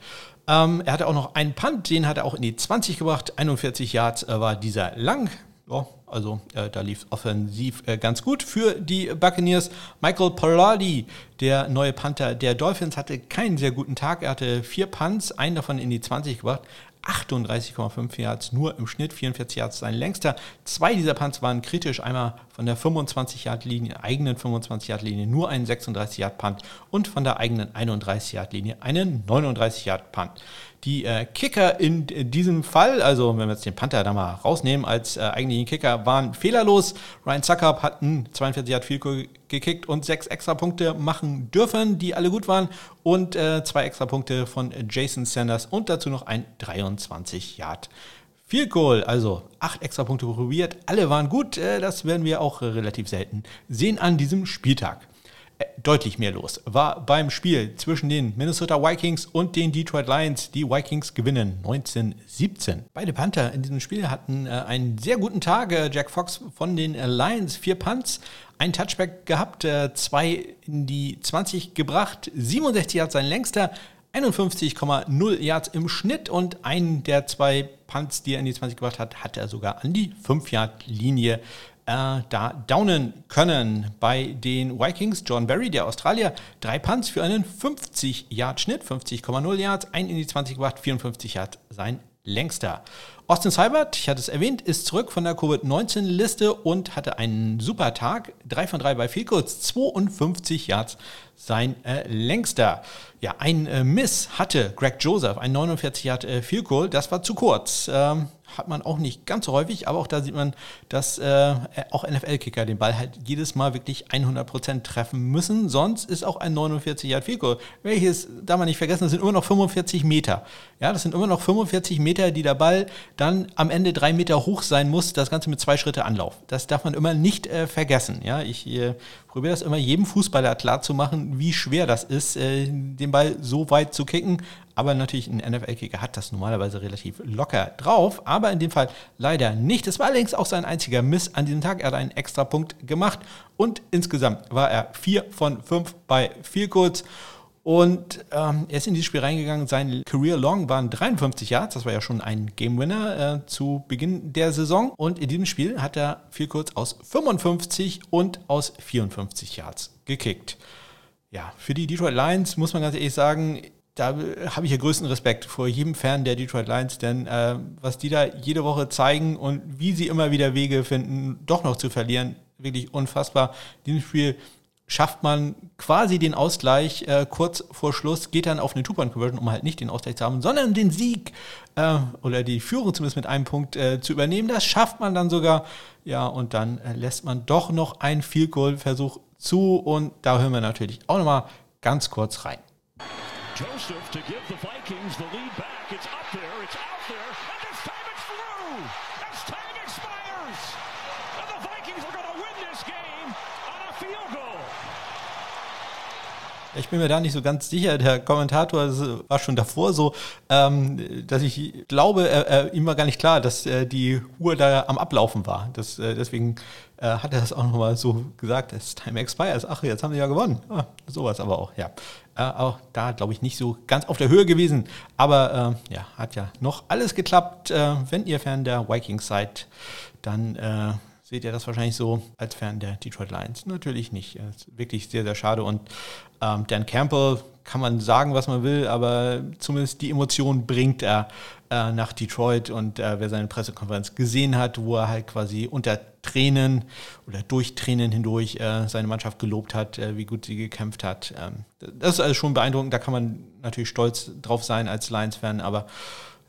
Ähm, er hatte auch noch einen Punt, den hat er auch in die 20 gebracht. 41 Yards äh, war dieser lang. Ja, also äh, da lief offensiv äh, ganz gut für die Buccaneers. Michael Pollardi, der neue Panther der Dolphins, hatte keinen sehr guten Tag. Er hatte vier Punts, einen davon in die 20 gebracht. 38,5 Yards, nur im Schnitt 44 Yards sein längster. Zwei dieser Punts waren kritisch, einmal von der 25-Yard-Linie, eigenen 25-Yard-Linie nur einen 36-Yard-Punt und von der eigenen 31-Yard-Linie einen 39-Yard-Punt. Die äh, Kicker in, in, diesem Fall, also wenn wir jetzt den Panther da mal rausnehmen als äh, eigentlichen Kicker, waren fehlerlos. Ryan Zuckerb hat einen 42 Yard Field gekickt und sechs extra Punkte machen dürfen, die alle gut waren. Und äh, zwei extra Punkte von Jason Sanders und dazu noch ein 23 Yard Field Goal, also acht extra Punkte probiert. Alle waren gut. Äh, das werden wir auch relativ selten sehen an diesem Spieltag. Äh, deutlich mehr los war beim Spiel zwischen den Minnesota Vikings und den Detroit Lions. Die Vikings gewinnen 1917. Beide Panther in diesem Spiel hatten äh, einen sehr guten Tag. Äh, Jack Fox von den Lions, vier Punts, ein Touchback gehabt, zwei in die 20 gebracht, 67 Yards sein längster, 51,0 Yards im Schnitt und einen der zwei Punts, die er in die 20 gebracht hat, hat er sogar an die 5-Yard-Linie äh, da downen können. Bei den Vikings, John Berry, der Australier, drei Punts für einen 50-Yard-Schnitt, 50,0 Yards, ein in die 20 gebracht, 54 Yards sein längster. Austin Seibert, ich hatte es erwähnt, ist zurück von der Covid-19-Liste und hatte einen super Tag. Drei von drei bei Field 52 Yards sein äh, längster. Ja, ein äh, Miss hatte Greg Joseph, ein 49 Yard äh, Field Goal, das war zu kurz. Ähm, hat man auch nicht ganz so häufig, aber auch da sieht man, dass äh, auch NFL-Kicker den Ball halt jedes Mal wirklich 100% treffen müssen. Sonst ist auch ein 49 Yard Field Goal, welches, da man nicht vergessen, das sind immer noch 45 Meter. Ja, das sind immer noch 45 Meter, die der Ball dann am Ende drei Meter hoch sein muss, das Ganze mit zwei Schritte Anlauf. Das darf man immer nicht äh, vergessen. Ja, ich äh, probiere das immer jedem Fußballer klar zu machen, wie schwer das ist, äh, den Ball so weit zu kicken. Aber natürlich ein NFL-Kicker hat das normalerweise relativ locker drauf. Aber in dem Fall leider nicht. Es war allerdings auch sein einziger Miss an diesem Tag. Er hat einen extra Punkt gemacht. Und insgesamt war er 4 von 5 bei Field Goals. Und ähm, er ist in dieses Spiel reingegangen. Sein Career Long waren 53 Yards. Das war ja schon ein Game Winner äh, zu Beginn der Saison. Und in diesem Spiel hat er viel kurz aus 55 und aus 54 Yards gekickt. Ja, für die Detroit Lions muss man ganz ehrlich sagen, da habe ich ja größten Respekt vor jedem Fan der Detroit Lions, denn äh, was die da jede Woche zeigen und wie sie immer wieder Wege finden, doch noch zu verlieren, wirklich unfassbar. In diesem Spiel schafft man quasi den Ausgleich äh, kurz vor Schluss, geht dann auf eine Two-Point-Conversion, um halt nicht den Ausgleich zu haben, sondern den Sieg äh, oder die Führung zumindest mit einem Punkt äh, zu übernehmen. Das schafft man dann sogar. Ja, und dann äh, lässt man doch noch einen Field-Goal-Versuch zu und da hören wir natürlich auch nochmal ganz kurz rein. Joseph to give the Vikings the lead back. It's up there, it's out there, and this time it's through. As time expires, and the Vikings are going to win this game on a field goal. Ich bin mir da nicht so ganz sicher. Der Kommentator war schon davor so, ähm, dass ich glaube, ihm war gar nicht klar, dass äh, die Uhr da am Ablaufen war. Äh, deswegen äh, hat er das auch nochmal so gesagt, es Time expires. Ach, jetzt haben sie ja gewonnen. Ah, sowas aber auch, ja. Äh, auch da, glaube ich, nicht so ganz auf der Höhe gewesen. Aber äh, ja, hat ja noch alles geklappt. Äh, wenn ihr Fan der Vikings seid, dann äh, seht ihr das wahrscheinlich so als Fan der Detroit Lions. Natürlich nicht. ist wirklich sehr, sehr schade. Und ähm, Dan Campbell kann man sagen, was man will, aber zumindest die Emotion bringt er äh, nach Detroit. Und äh, wer seine Pressekonferenz gesehen hat, wo er halt quasi unter Tränen oder durch Tränen hindurch äh, seine Mannschaft gelobt hat, äh, wie gut sie gekämpft hat. Ähm, das ist also schon beeindruckend. Da kann man natürlich stolz drauf sein als Lions-Fan, aber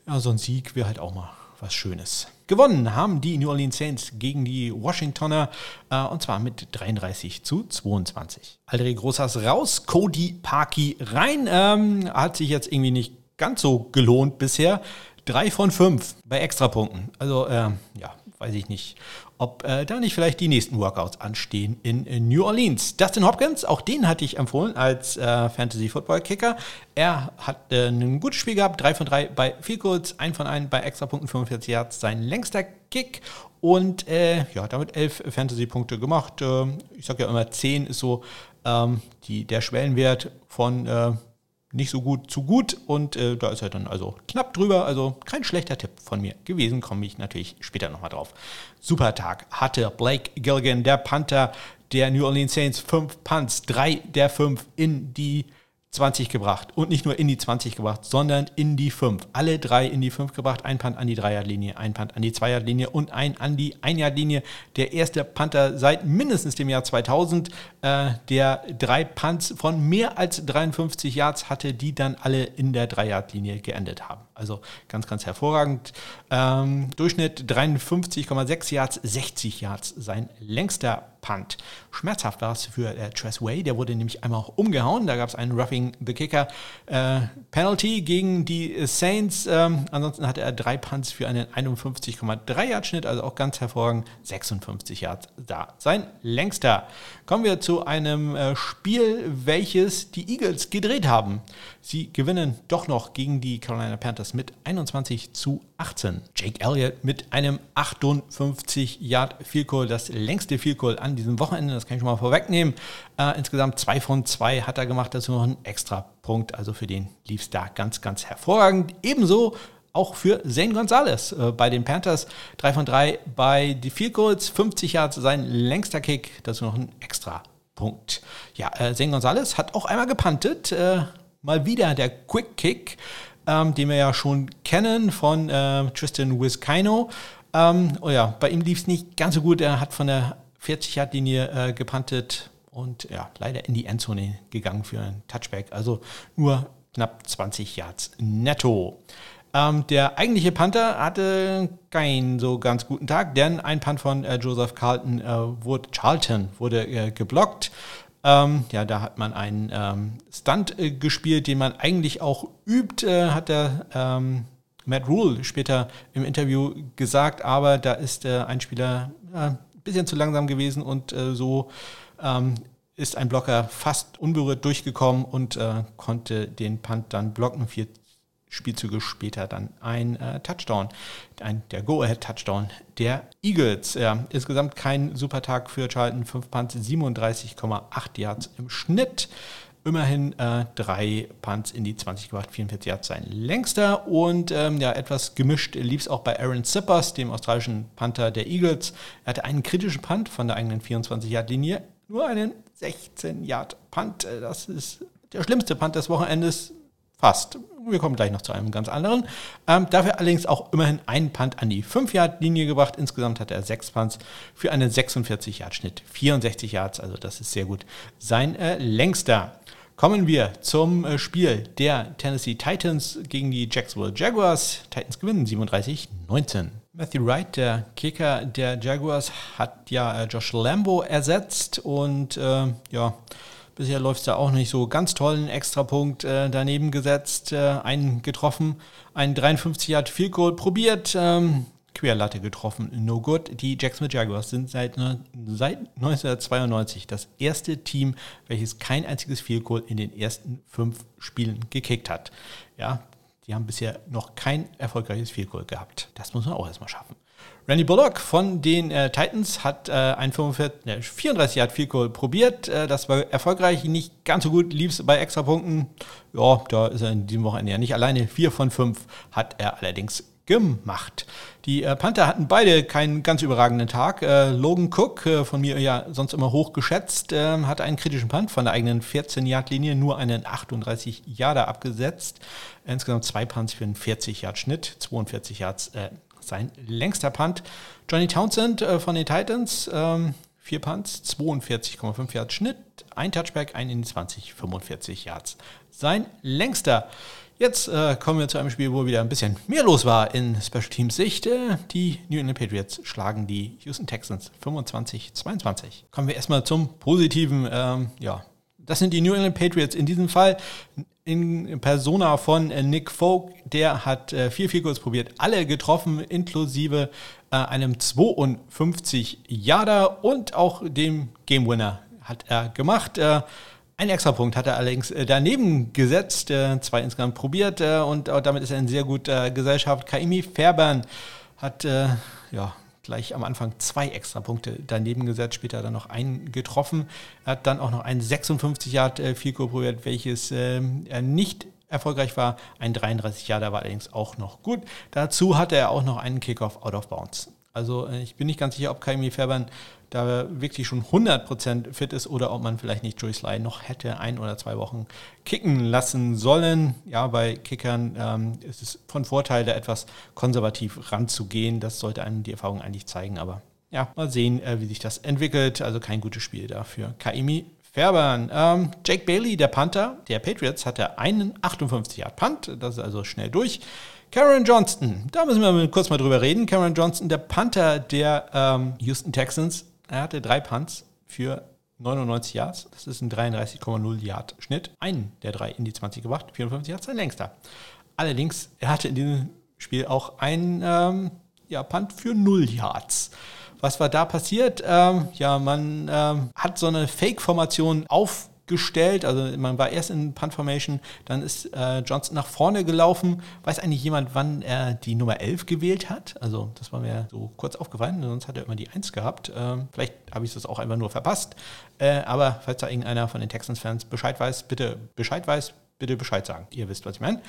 ja, so ein Sieg wäre halt auch mal was Schönes. Gewonnen haben die New Orleans Saints gegen die Washingtoner äh, und zwar mit 33 zu 22. Aldrich Großas raus, Cody Parkey rein. Ähm, hat sich jetzt irgendwie nicht ganz so gelohnt bisher. Drei von fünf bei Extrapunkten. Also, äh, ja, weiß ich nicht, ob äh, da nicht vielleicht die nächsten Workouts anstehen in, in, New Orleans. Dustin Hopkins, auch den hatte ich empfohlen als äh, Fantasy Football Kicker. Er hat äh, ein gutes Spiel gehabt, 3 von 3 bei Field Goals, 1 von 1 bei Extrapunkten, 45 Yards, sein längster Kick und äh, ja, damit 11 Fantasy-Punkte gemacht. Äh, ich sage ja immer, 10 ist so ähm, die, der Schwellenwert von äh, nicht so gut zu gut und äh, da ist er dann also knapp drüber. Also kein schlechter Tipp von mir gewesen, komme ich natürlich später nochmal drauf. Super Tag hatte Blake Gilligan, der Panther der New Orleans Saints, fünf Punts, drei der fünf in die 20 gebracht. Und nicht nur in die 20 gebracht, sondern in die 5. Alle drei in die 5 gebracht. Ein Punt an die 3-Yard-Linie, ein Punt an die 2-Yard-Linie und ein an die 1-Yard-Linie. Der erste Panther seit mindestens dem Jahr 2000, äh, der drei Punts von mehr als 53 Yards hatte, die dann alle in der 3-Yard-Linie geendet haben. Also ganz, ganz hervorragend. Ähm, Durchschnitt 53,6 Yards, 60 Yards sein längster Punt. Schmerzhaft war es für äh, Tress Way, der wurde nämlich einmal auch umgehauen. Da gab es einen Roughing the Kicker äh, Penalty gegen die Saints. Ähm, ansonsten hatte er drei Punts für einen 51,3 Yard Schnitt, also auch ganz hervorragend. 56 Yards da. Sein längster. Kommen wir zu einem äh, Spiel, welches die Eagles gedreht haben. Sie gewinnen doch noch gegen die Carolina Panthers mit 21 zu 18. Jake Elliott mit einem 58 Yard Field Goal, das längste Field Goal an diesem Wochenende, das kann ich schon mal vorwegnehmen. Äh, insgesamt zwei von zwei hat er gemacht, dazu noch ein extra Punkt, also für den lief es da ganz, ganz hervorragend. Ebenso auch für Zane Gonzalez äh, bei den Panthers. 3 von 3 bei die Field Goals, 50 Yards sein längster Kick, dazu noch ein extra Punkt. Ja, äh, Zane Gonzalez hat auch einmal gepantet, äh, mal wieder der Quick Kick, ähm, den wir ja schon kennen von äh, Tristan Wiskino. Ähm, oh ja, bei ihm lief es nicht ganz so gut. Er hat von der 40-Yard-Linie äh, gepantet und ja, leider in die Endzone gegangen für einen Touchback. Also nur knapp 20 Yards netto. Ähm, der eigentliche Panther hatte keinen so ganz guten Tag, denn ein Punt von äh, Joseph Carlton äh, wurde, Charlton wurde äh, geblockt. Ähm, ja, da hat man einen ähm, Stunt äh, gespielt, den man eigentlich auch übt, äh, hat der ähm, Matt Rule später im Interview gesagt, aber da ist äh, ein Spieler ein bisschen zu langsam gewesen und äh, so ähm, ist ein Blocker fast unberührt durchgekommen und äh, konnte den Punt dann blocken. Vier Spielzüge später dann ein äh, Touchdown, ein, der Go-Ahead-Touchdown der Eagles. Ja, insgesamt kein super Tag für Charlton, 5 Punts, 37,8 Yards im Schnitt. Immerhin äh, drei Punts in die 20 gebracht, 44 Yards sein längster. Und ähm, ja, etwas gemischt lief es auch bei Aaron Zippers, dem australischen Panther der Eagles. Er hatte einen kritischen Punt von der eigenen 24-Yard-Linie, nur einen 16-Yard-Punt. Äh, das ist der schlimmste Punt des Wochenendes Fast. Wir kommen gleich noch zu einem ganz anderen. Ähm, dafür allerdings auch immerhin einen Punt an die 5-Yard-Linie gebracht. Insgesamt hat er sechs Punts für einen 46-Yard-Schnitt. 64 Yards, also das ist sehr gut. Sein äh, längster. Kommen wir zum äh, Spiel der Tennessee Titans gegen die Jacksonville Jaguars. Titans gewinnen 37-19. Matthew Wright, der Kicker der Jaguars, hat ja äh, Josh Lambo ersetzt und äh, ja, Bisher läuft es da auch nicht so ganz toll. Ein Extrapunkt äh, daneben gesetzt, äh, einen getroffen, einen 53 Yard Field Goal probiert, ähm, Querlatte getroffen, no good. Die Jacksonville Jaguars sind seit, seit 1992 das erste Team, welches kein einziges Field Goal in den ersten fünf Spielen gekickt hat. Ja, die haben bisher noch kein erfolgreiches Field Goal gehabt. Das muss man auch erstmal schaffen. Randy Bullock von den äh, Titans hat äh, ein 45, äh, 34 Yard Field Goal probiert. Äh, das war erfolgreich, nicht ganz so gut, lief bei Extrapunkten. Ja, da ist er in diesem Wochenende ja nicht alleine. Vier von fünf hat er allerdings gemacht. Die äh, Panther hatten beide keinen ganz überragenden Tag. Äh, Logan Cook, äh, von mir ja sonst immer hoch geschätzt, äh, hatte einen kritischen Punt von der eigenen 14-Yard-Linie, nur einen 38 Yarder abgesetzt. Insgesamt zwei Punts für einen 40-Yard-Schnitt, 42 Yards äh, sein längster Punt. Johnny Townsend äh, von den Titans, ähm, vier Punts, 42,5 Yards Schnitt, ein Touchback, ein in die 20, 45 Yards. Sein längster. Jetzt äh, kommen wir zu einem Spiel, wo wieder ein bisschen mehr los war in Special Teams Sicht. Äh, die New England Patriots schlagen die Houston Texans 25-22. Kommen wir erstmal zum Positiven. Ähm, ja, das sind die New England Patriots in diesem Fall in Persona von äh, Nick Folk. Der hat äh, vier Field probiert, alle getroffen, inklusive äh, einem 52 Yarder und auch dem Game Winner hat er gemacht. Äh, ein Extrapunkt hat er allerdings äh, daneben gesetzt, zwei insgesamt probiert und damit ist er in sehr guter Gesellschaft. Kaimi Fairbairn hat ja, gleich am Anfang zwei Extrapunkte daneben gesetzt, später dann noch einen getroffen. Er hat dann auch noch einen 56 Yard äh, Fico probiert, welches äh, nicht erfolgreich war. Ein 33 Yard, der war allerdings auch noch gut. Dazu hatte er auch noch einen Kickoff out of bounds Also äh, ich bin nicht ganz sicher, ob Kaimi Fairbairn da wirklich schon 100% fit ist oder ob man vielleicht nicht Joey Sly noch hätte ein oder zwei Wochen kicken lassen sollen. Ja, bei Kickern ähm, ist es von Vorteil, da etwas konservativ ranzugehen. Das sollte einem die Erfahrung eigentlich zeigen, aber ja, mal sehen, äh, wie sich das entwickelt. Also kein gutes Spiel dafür. Kaimi Fairbairn. Ähm, Jake Bailey, der Panther der Patriots, hatte einen 58 Yard Punt. Das ist also schnell durch. Karen Johnston, da müssen wir kurz mal drüber reden. Karen Johnston, der Panther der ähm, Houston Texans, er hatte drei Punts für 99 Yards. Das ist ein 33,0 Yard Schnitt. Einen der drei in die 20 gebracht. 54 Yards, sein längster. Allerdings, er hatte in diesem Spiel auch einen ähm, ja, Punt für 0 Yards. Was war da passiert? Ähm, ja, man ähm, hat so eine Fake-Formation auf gestellt. Also man war erst in Punt Formation, dann ist äh, Johnson nach vorne gelaufen. Weiß eigentlich jemand, wann er die Nummer 11 gewählt hat? Also das war mir so kurz aufgefallen, sonst hat er immer die 1 gehabt. Ähm, vielleicht habe ich das auch einfach nur verpasst. Äh, aber falls da irgendeiner von den Texans-Fans Bescheid weiß, bitte Bescheid weiß, bitte Bescheid sagen. Ihr wisst, was ich meine.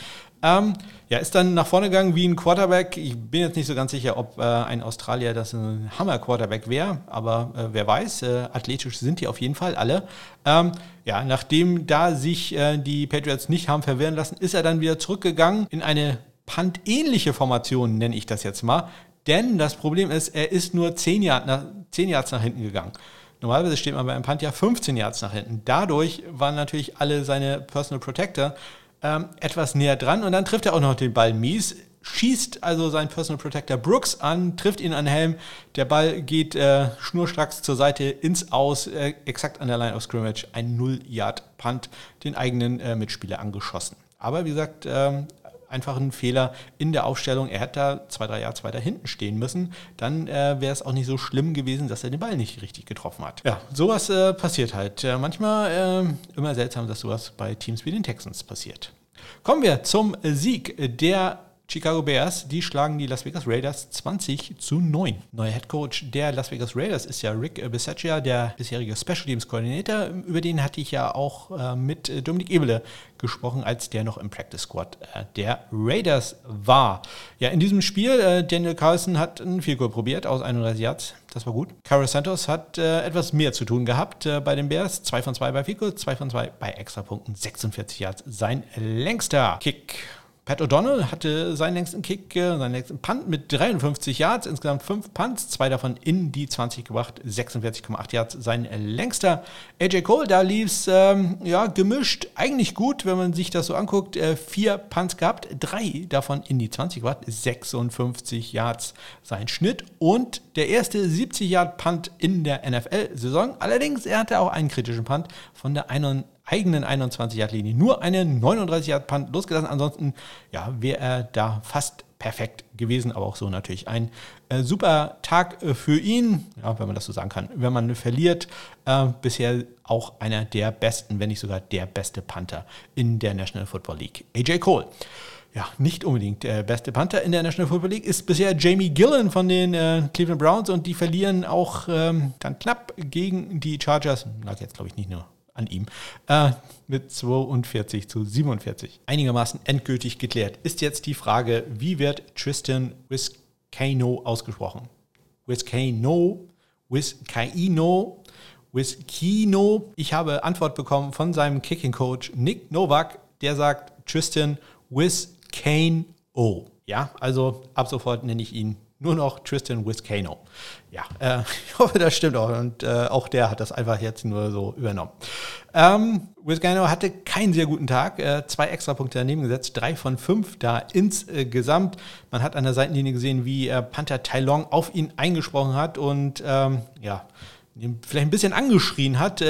Ähm, ja, ist dann nach vorne gegangen wie ein Quarterback. Ich bin jetzt nicht so ganz sicher, ob äh, ein Australier das ein Hammer-Quarterback wäre, aber äh, wer weiß, äh, athletisch sind die auf jeden Fall alle. Ähm, ja, nachdem da sich äh, die Patriots nicht haben verwirren lassen, ist er dann wieder zurückgegangen in eine Punt-ähnliche Formation, nenne ich das jetzt mal. Denn das Problem ist, er ist nur 10 Yards nach, 10 Yards nach hinten gegangen. Normalerweise steht man bei einem Punt ja 15 Yards nach hinten. Dadurch waren natürlich alle seine Personal Protector ähm, etwas näher dran und dann trifft er auch noch den Ball mies. Schießt also sein Personal Protector Brooks an, trifft ihn an den Helm. Der Ball geht äh, schnurstracks zur Seite ins Aus, äh, exakt an der Line of Scrimmage. Ein 0-Yard-Punt, den eigenen äh, Mitspieler angeschossen. Aber wie gesagt, ähm, einfach ein Fehler in der Aufstellung. Er hätte da zwei, drei Jahre weiter hinten stehen müssen. Dann äh, wäre es auch nicht so schlimm gewesen, dass er den Ball nicht richtig getroffen hat. Ja, sowas äh, passiert halt. Äh, manchmal immer seltsam, dass sowas bei Teams wie den Texans passiert. Kommen wir zum Sieg der Chicago Bears, die schlagen die Las Vegas Raiders 20 zu 9. Neuer Head Coach der Las Vegas Raiders ist ja Rick Bisaccia, der bisherige Special Teams Koordinator. Über den hatte ich ja auch äh, mit Dominik Ebele gesprochen, als der noch im Practice Squad äh, der Raiders war. Ja, in diesem Spiel, äh, Daniel Carlson hat ein Field Goal probiert aus 31 Yards. Das war gut. Carlos Santos hat etwas mehr zu tun gehabt bei den Bears. 2 von 2 bei Goal, 2 von 2 bei Extrapunkten, 46 Yards. Sein längster Kick Pat O'Donnell hatte seinen längsten Kick, äh, seinen längsten Punt mit 53 Yards, insgesamt fünf Punts, zwei davon in die 20 gebracht, 46,8 Yards, sein längster. AJ Cole, da lief es ähm, ja, gemischt, eigentlich gut, wenn man sich das so anguckt. Äh, vier Punts gehabt, drei davon in die 20 gebracht, 56 Yards sein Schnitt und der erste 70-Yard-Punt in der NFL-Saison. Allerdings, er hatte auch einen kritischen Punt von der 91 eigenen 21-Yard-Linie nur eine 39-Yard-Punt losgelassen. Ansonsten ja, wäre er da fast perfekt gewesen, aber auch so natürlich ein äh, super Tag äh, für ihn, ja, wenn man das so sagen kann. Wenn man verliert, äh, bisher auch einer der besten, wenn nicht sogar der beste Panther in der National Football League. AJ Cole. Ja, nicht unbedingt der beste Panther in der National Football League ist bisher Jamie Gillen von den äh, Cleveland Browns und die verlieren auch ähm, dann knapp gegen die Chargers. Lag jetzt, glaube ich, nicht nur an ihm, äh, mit 42 zu 47. Einigermaßen endgültig geklärt ist jetzt die Frage, wie wird Tristan Wiskano ausgesprochen? Wiskano, Wiskaino, Wiskino. Ich habe Antwort bekommen von seinem Kicking Coach Nick Novak, der sagt Tristan Wiskano. Ja, also ab sofort nenne ich ihn nur noch Tristan Wiskano. Ja, äh, [LAUGHS] ich hoffe, das stimmt auch. Und äh, auch der hat das einfach jetzt nur so übernommen. Ähm, Wiskano hatte keinen sehr guten Tag. Äh, zwei Extrapunkte daneben gesetzt, drei von fünf da insgesamt. Man hat an der Seitenlinie gesehen, wie äh, Panther Tai Long auf ihn eingesprochen hat und ähm, ja, vielleicht ein bisschen angeschrien hat.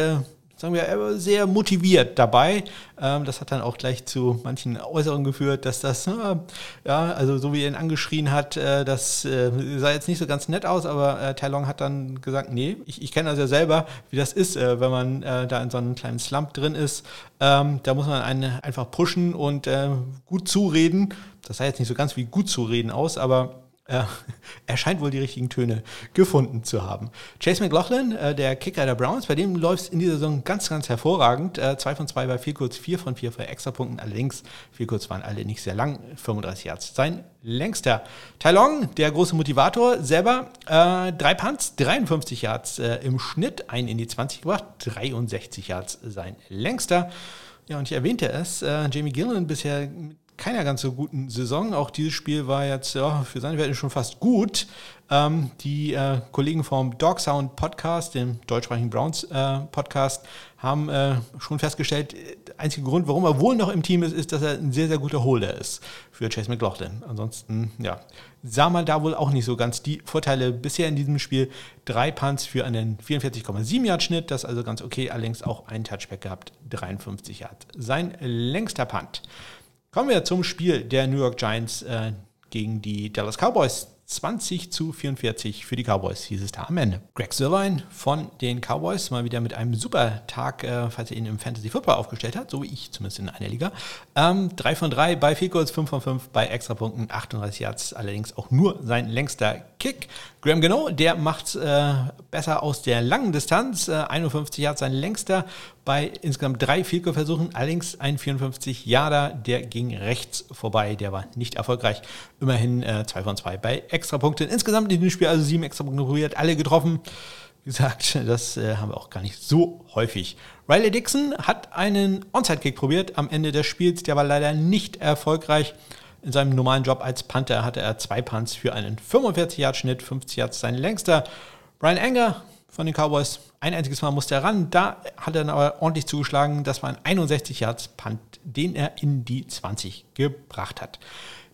Sagen wir, sehr motiviert dabei. Ähm, das hat dann auch gleich zu manchen Äußerungen geführt, dass das, äh, ja, also so wie er ihn angeschrien hat, äh, das äh, sah jetzt nicht so ganz nett aus, aber äh, Talon hat dann gesagt, nee, ich, ich kenne das ja selber, wie das ist, wenn man da in so einem kleinen Slump drin ist. Ähm, da muss man einen einfach pushen und gut zureden. Das sah jetzt nicht so ganz wie gut zureden aus, aber Äh, [LAUGHS] er scheint wohl die richtigen Töne gefunden zu haben. Chase McLaughlin, äh, der Kicker der Browns, bei dem läuft es in dieser Saison ganz, ganz hervorragend. Äh, zwei von zwei bei vier kurz, vier von vier bei Extrapunkten. Allerdings, vier kurz waren alle nicht sehr lang, 35 Yards. Sein längster. Tai Long, der große Motivator, selber äh, drei Punts, 53 Yards äh, im Schnitt, einen in die 20 gebracht, 63 Yards sein längster. Ja, und ich erwähnte es, Jamie Gillen bisher mit keiner ganz so guten Saison. Auch dieses Spiel war jetzt ja, für seine Werte schon fast gut. Ähm, die äh, Kollegen vom Dog Sound Podcast, dem deutschsprachigen Browns äh, Podcast, haben äh, schon festgestellt, der einzige Grund, warum er wohl noch im Team ist, ist, dass er ein sehr, sehr guter Holder ist für Chase McLaughlin. Ansonsten, ja, sah man da wohl auch nicht so ganz die Vorteile bisher in diesem Spiel. Drei Punts für einen 44,7 Yard Schnitt, das ist also ganz okay, allerdings auch ein Touchback gehabt, 53 Yard. Sein längster Punt. Kommen wir zum Spiel der New York Giants äh, gegen die Dallas Cowboys. 20 zu 44 für die Cowboys, hieß es da am Ende. Greg Sirlein von den Cowboys mal wieder mit einem super Tag, äh, falls er ihn im Fantasy Football aufgestellt hat, so wie ich zumindest in einer Liga. Ähm, 3 von 3 bei Field Goals, 5 von 5 bei Extrapunkten, 38 Yards, allerdings auch nur sein längster Kick. Graham Gano, der macht äh, besser aus der langen Distanz, äh, 51 Yards sein längster bei insgesamt drei Field Goal Versuchen, allerdings ein 54 Yarder, der ging rechts vorbei, der war nicht erfolgreich. Immerhin 2 äh, von 2 bei Extrapunkten. Insgesamt in dem Spiel also sieben Extrapunkte probiert, alle getroffen. Wie gesagt, [LAUGHS] das äh, haben wir auch gar nicht so häufig. Riley Dixon hat einen Onside-Kick probiert am Ende des Spiels, der war leider nicht erfolgreich. In seinem normalen Job als Panther hatte er zwei Punts für einen 45-Yard-Schnitt, 50 Yards sein längster. Brian Anger von den Cowboys, ein einziges Mal musste er ran, da hat er dann aber ordentlich zugeschlagen. Das war ein 61 Yards Punt, den er in die 20 gebracht hat.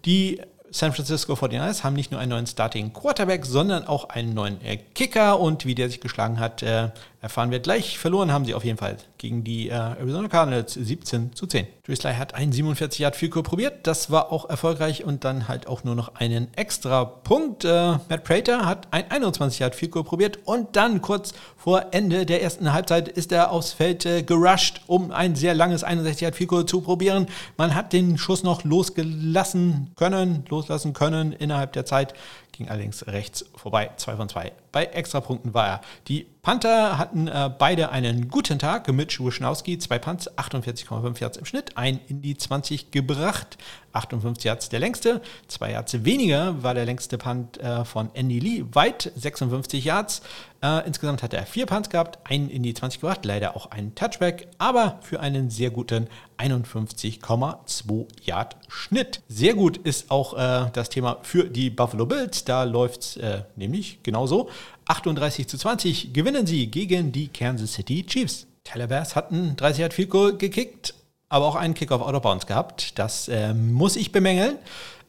Die San Francisco 49ers haben nicht nur einen neuen Starting Quarterback, sondern auch einen neuen äh, Kicker und wie der sich geschlagen hat, äh, erfahren wir gleich. Verloren haben sie auf jeden Fall gegen die äh, Arizona Cardinals 17 zu 10. Drisley hat einen 47 Yard Field probiert, das war auch erfolgreich und dann halt auch nur noch einen extra Punkt. Äh, Matt Prater hat ein 21 Yard Field probiert und dann kurz vor Ende der ersten Halbzeit ist er aufs Feld äh, gerusht, um ein sehr langes 61 Yard Field zu probieren. Man hat den Schuss noch losgelassen können, loslassen können innerhalb der Zeit ging allerdings rechts vorbei, 2 von 2. Bei Extrapunkten war er. Die Panther hatten äh, beide einen guten Tag. Mitch Wischnowski, zwei Punts, 48,5 Yards im Schnitt, ein in die 20 gebracht. 58 Yards der längste, zwei Yards weniger war der längste Punt äh, von Andy Lee, weit 56 Yards. Äh, insgesamt hat er vier Punts gehabt, einen in die 20 gebracht, leider auch einen Touchback, aber für einen sehr guten 51,2 Yard Schnitt. Sehr gut ist auch äh, das Thema für die Buffalo Bills. Da läuft es äh, nämlich genauso. 38 zu 20 gewinnen sie gegen die Kansas City Chiefs. Tyler Bears hat einen 30 Yard Field gekickt, aber auch einen Kick auf Out of gehabt. Das äh, muss ich bemängeln.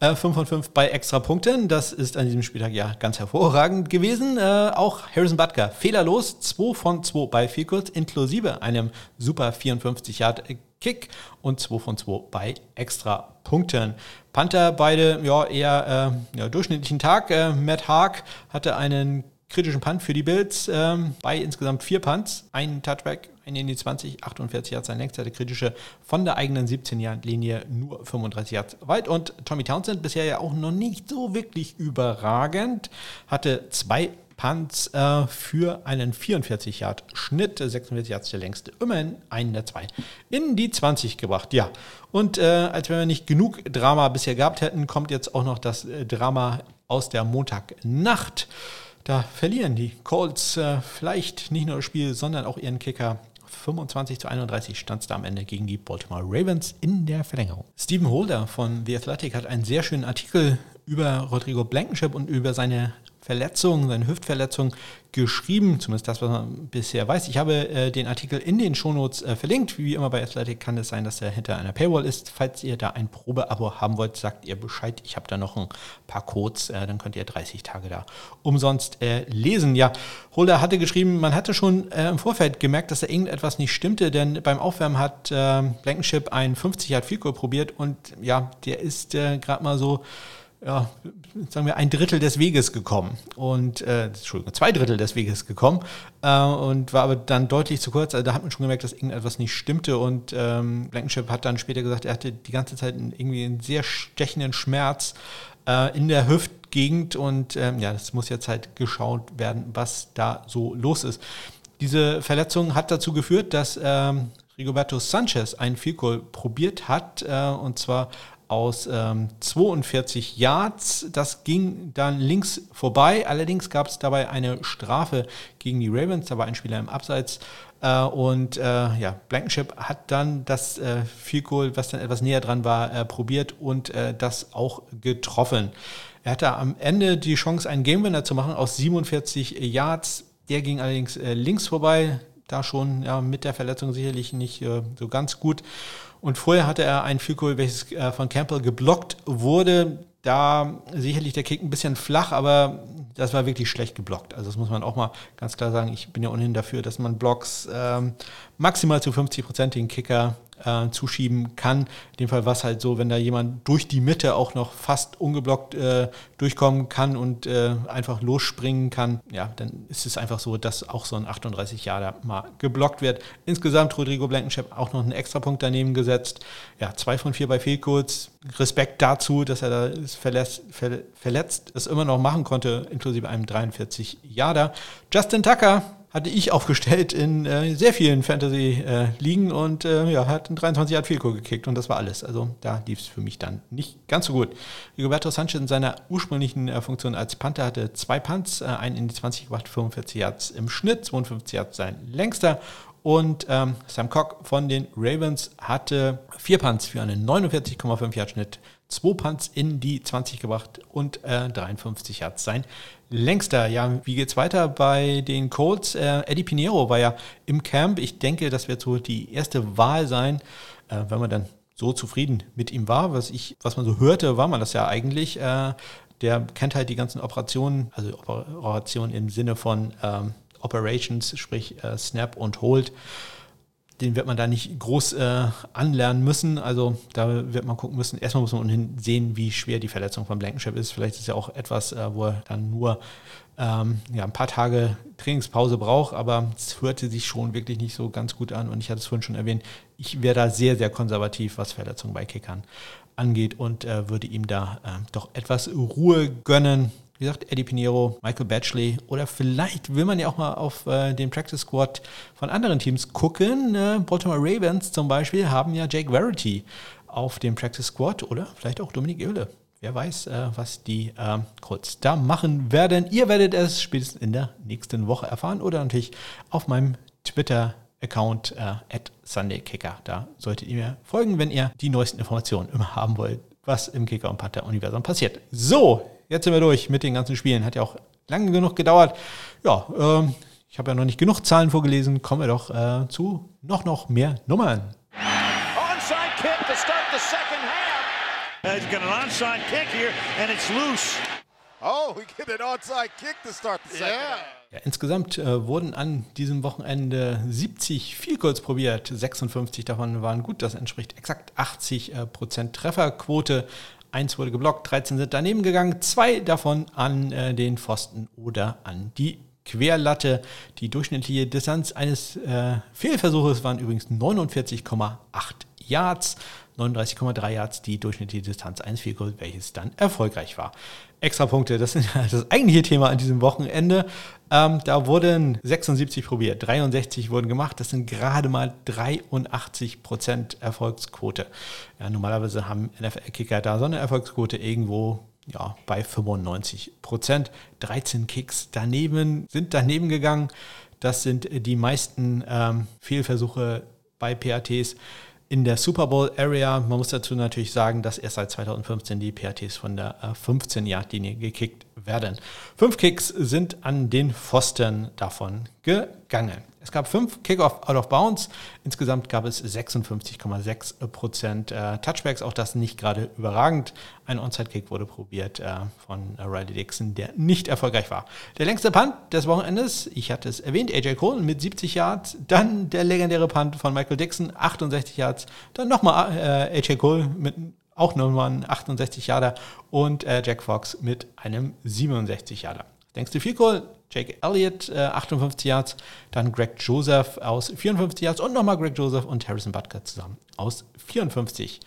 5 äh, von 5 bei extra Punkten. Das ist an diesem Spieltag ja ganz hervorragend gewesen. Äh, auch Harrison Butker fehlerlos. 2 von 2 bei Field inklusive einem super 54 Yard Kick und 2 von 2 bei extra Punkten. Panther beide ja eher äh, ja, durchschnittlichen Tag. Äh, Matt Haag hatte einen kritischen Punt für die Bills ähm, bei insgesamt vier Punts, einen Touchback, in die 20, 48 Yards sein längster, der kritische von der eigenen 17-Yard-Linie nur 35 Yards weit und Tommy Townsend bisher ja auch noch nicht so wirklich überragend, hatte zwei Punts äh, für einen 44 Yard Schnitt, 46 Yards der längste, immerhin einen der zwei in die 20 gebracht. Ja, und äh, als wenn wir nicht genug Drama bisher gehabt hätten, kommt jetzt auch noch das äh, Drama aus der Montagnacht. Da verlieren die Colts äh, vielleicht nicht nur das Spiel, sondern auch ihren Kicker. 25 zu 31 stand es da am Ende gegen die Baltimore Ravens in der Verlängerung. Stephen Holder von The Athletic hat einen sehr schönen Artikel über Rodrigo Blankenship und über seine Verletzung, seine Hüftverletzung geschrieben, zumindest das, was man bisher weiß. Ich habe äh, den Artikel in den Shownotes äh, verlinkt. Wie immer bei Athletic kann es sein, dass er hinter einer Paywall ist. Falls ihr da ein Probeabo haben wollt, sagt ihr Bescheid. Ich habe da noch ein paar Codes, äh, dann könnt ihr 30 Tage da umsonst äh, lesen. Ja, Holder hatte geschrieben, man hatte schon äh, im Vorfeld gemerkt, dass da irgendetwas nicht stimmte, denn beim Aufwärmen hat äh, Blankenship ein 50 Yard Field probiert und ja, der ist gerade mal so ja, sagen wir, ein Drittel des Weges gekommen und, äh, Entschuldigung, zwei Drittel des Weges gekommen äh, und war aber dann deutlich zu kurz. Also da hat man schon gemerkt, dass irgendetwas nicht stimmte und ähm, Blankenship hat dann später gesagt, er hatte die ganze Zeit irgendwie einen sehr stechenden Schmerz äh, in der Hüft Hüftgegend und ähm, ja, es muss jetzt halt geschaut werden, was da so los ist. Diese Verletzung hat dazu geführt, dass ähm, Rigoberto Sanchez ein Field Goal probiert hat äh, und zwar aus ähm, 42 Yards. Das ging dann links vorbei. Allerdings gab es dabei eine Strafe gegen die Ravens. Da war ein Spieler im Abseits. Äh, und äh, ja, Blankenship hat dann das äh, Field Goal, was dann etwas näher dran war, äh, probiert und äh, das auch getroffen. Er hatte am Ende die Chance, einen Game Winner zu machen aus 47 Yards. Der ging allerdings äh, links vorbei. Da schon ja, mit der Verletzung sicherlich nicht so ganz gut. Und vorher hatte er ein Field Goal, welches äh, von Campbell geblockt wurde. Da sicherlich der Kick ein bisschen flach, aber das war wirklich schlecht geblockt. Also das muss man auch mal ganz klar sagen. Ich bin ja ohnehin dafür, dass man Blocks ähm, maximal zu 50 Prozent den Kicker äh, zuschieben kann. In dem Fall war es halt so, wenn da jemand durch die Mitte auch noch fast ungeblockt äh, durchkommen kann und äh, einfach losspringen kann, ja, dann ist es einfach so, dass auch so ein 38 Jahre mal geblockt wird. Insgesamt Rodrigo Blankenship auch noch einen Extrapunkt daneben gesetzt. Ja, zwei von vier bei Fehlcodes. Respekt dazu, dass er da verletzt, verletzt es immer noch machen konnte, inklusive einem 43 Jahre. Justin Tucker hatte ich aufgestellt in äh, sehr vielen Fantasy-Ligen äh, und äh, ja, hat einen 23 Yard Field gekickt und das war alles. Also da lief es für mich dann nicht ganz so gut. Rigoberto Sanchez in seiner ursprünglichen äh, Funktion als Panther hatte zwei Punts, äh, einen in die 20 gebracht, 45 Yards im Schnitt, 52 Yards sein längster und ähm, Sam Cock von den Ravens hatte vier Punts für einen 49,5 Yard Schnitt, zwei Punts in die 20 gebracht und äh, 53 Yards sein längster. Ja, wie geht's weiter bei den Colts? Äh, Eddie Pinheiro war ja im Camp. Ich denke, das wird so die erste Wahl sein, äh, wenn man dann so zufrieden mit ihm war. Was ich, was man so hörte, war man das ja eigentlich. Äh, der kennt halt die ganzen Operationen, also Operationen im Sinne von ähm, Operations, sprich äh, Snap und Hold den wird man da nicht groß äh, anlernen müssen. Also da wird man gucken müssen. Erstmal muss man ohnehin sehen, wie schwer die Verletzung von Blankenship ist. Vielleicht ist ja auch etwas, äh, wo er dann nur ähm, ja, ein paar Tage Trainingspause braucht, aber es hörte sich schon wirklich nicht so ganz gut an. Und ich hatte es vorhin schon erwähnt, ich wäre da sehr, sehr konservativ, was Verletzungen bei Kickern angeht und äh, würde ihm da äh, doch etwas Ruhe gönnen. Wie gesagt, Eddie Pinheiro, Michael Batchley oder vielleicht will man ja auch mal auf äh, den Practice Squad von anderen Teams gucken. Äh, Baltimore Ravens zum Beispiel haben ja Jake Verity auf dem Practice Squad oder vielleicht auch Dominik Oehle. Wer weiß, äh, was die äh, Colts da machen werden. Ihr werdet es spätestens in der nächsten Woche erfahren oder natürlich auf meinem Twitter-Account äh, at SundayKicker. Da solltet ihr mir folgen, wenn ihr die neuesten Informationen immer haben wollt, was im Kicker- und Panther-Universum passiert. So, jetzt sind wir durch mit den ganzen Spielen. Hat ja auch lange genug gedauert. Ja, ähm, ich habe ja noch nicht genug Zahlen vorgelesen. Kommen wir doch äh, zu noch, noch mehr Nummern. Onside kick to start the second half. Uh, he's got an onside kick here and it's loose. Oh, we get an onside kick to start the second yeah. half. Ja, insgesamt äh, wurden an diesem Wochenende 70 Field Goals probiert. 56 davon waren gut. Das entspricht exakt 80 äh, Prozent Trefferquote. Eins wurde geblockt, 13 sind daneben gegangen, zwei davon an äh, den Pfosten oder an die Querlatte. Die durchschnittliche Distanz eines äh, Fehlversuches waren übrigens 49,8 Yards. 39,3 Yards die durchschnittliche Distanz eines Field welches dann erfolgreich war. Extrapunkte, das ist [LAUGHS] das eigentliche Thema an diesem Wochenende. Ähm, da wurden 76 probiert, 63 wurden gemacht. Das sind gerade mal 83 Prozent Erfolgsquote. Ja, normalerweise haben NFL-Kicker da so eine Erfolgsquote irgendwo ja, bei 95 Prozent. 13 Kicks daneben sind daneben gegangen. Das sind die meisten ähm, Fehlversuche bei PATs in der Super Bowl Area. Man muss dazu natürlich sagen, dass erst seit 2015 die PATs von der 15-Yard-Linie äh, gekickt werden. Fünf Kicks sind an den Pfosten davon gegangen. Es gab fünf Kickoff out of bounds. Insgesamt gab es 56,6 Prozent äh, Touchbacks. Auch das nicht gerade überragend. Ein Onside-Kick wurde probiert äh, von Riley Dixon, der nicht erfolgreich war. Der längste Punt des Wochenendes, ich hatte es erwähnt, AJ Cole mit 70 Yards. Dann der legendäre Punt von Michael Dixon, 68 Yards. Dann nochmal äh, AJ Cole mit auch nochmal ein 68 Yarder und äh, Jack Fox mit einem 67 Yarder. Längste Field Goal, Jake Elliott, äh, 58 Yards, dann Greg Joseph aus 54 Yards und nochmal Greg Joseph und Harrison Butker zusammen aus 54.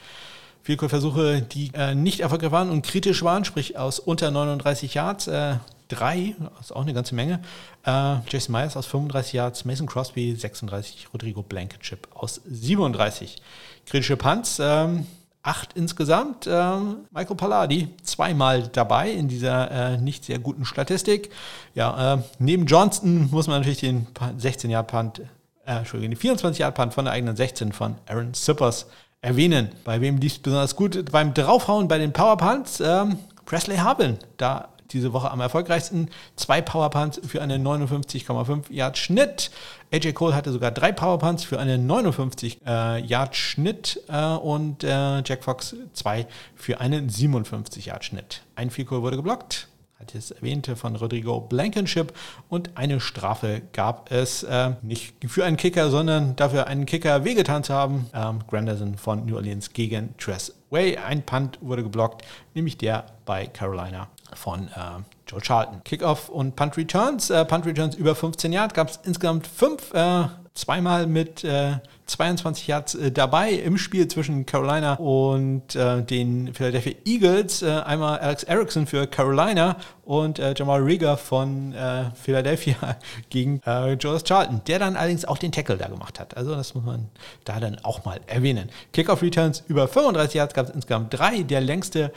Field-Goal-Versuche, die äh, nicht erfolgreich waren und kritisch waren, sprich aus unter 39 Yards. Äh, drei, ist auch eine ganze Menge. Äh, Jason Myers aus 35 Yards, Mason Crosby 36, Rodrigo Blankenship aus 37. Kritische Punts, ähm, acht insgesamt. Ähm, Michael Palladi zweimal dabei in dieser äh, nicht sehr guten Statistik. Ja, äh, neben Johnston muss man natürlich den 16 Yard Punt, äh, Entschuldigung, den 24 Yard Punt von der eigenen 16 von Aaron Sippers erwähnen. Bei wem lief es besonders gut? Beim Draufhauen bei den Power Punts, ähm, Presley Harvin, da diese Woche am erfolgreichsten. Zwei Powerpunts für einen 59,5 Yard Schnitt. AJ Cole hatte sogar drei Powerpunts für einen 59 äh, Yard Schnitt äh, und äh, Jack Fox zwei für einen 57 Yard Schnitt. Ein Field Goal wurde geblockt hatte es erwähnte, von Rodrigo Blankenship. Und eine Strafe gab es äh, nicht für einen Kicker, sondern dafür einen Kicker wehgetan zu haben. Ähm, Granderson von New Orleans gegen Tress Way. Ein Punt wurde geblockt, nämlich der bei Carolina von äh, Joe Charlton. Kickoff und Punt Returns. Äh, Punt Returns über 15 Jahre gab es insgesamt fünf. Äh, zweimal mit äh, 22 Yards äh, dabei im Spiel zwischen Carolina und äh, den Philadelphia Eagles. Äh, einmal Alex Erickson für Carolina und äh, Jamal Rieger von äh, Philadelphia [LAUGHS] gegen äh, Jonas Charlton, der dann allerdings auch den Tackle da gemacht hat. Also das muss man da dann auch mal erwähnen. Kickoff Returns über 35 Yards gab es insgesamt drei. Der längste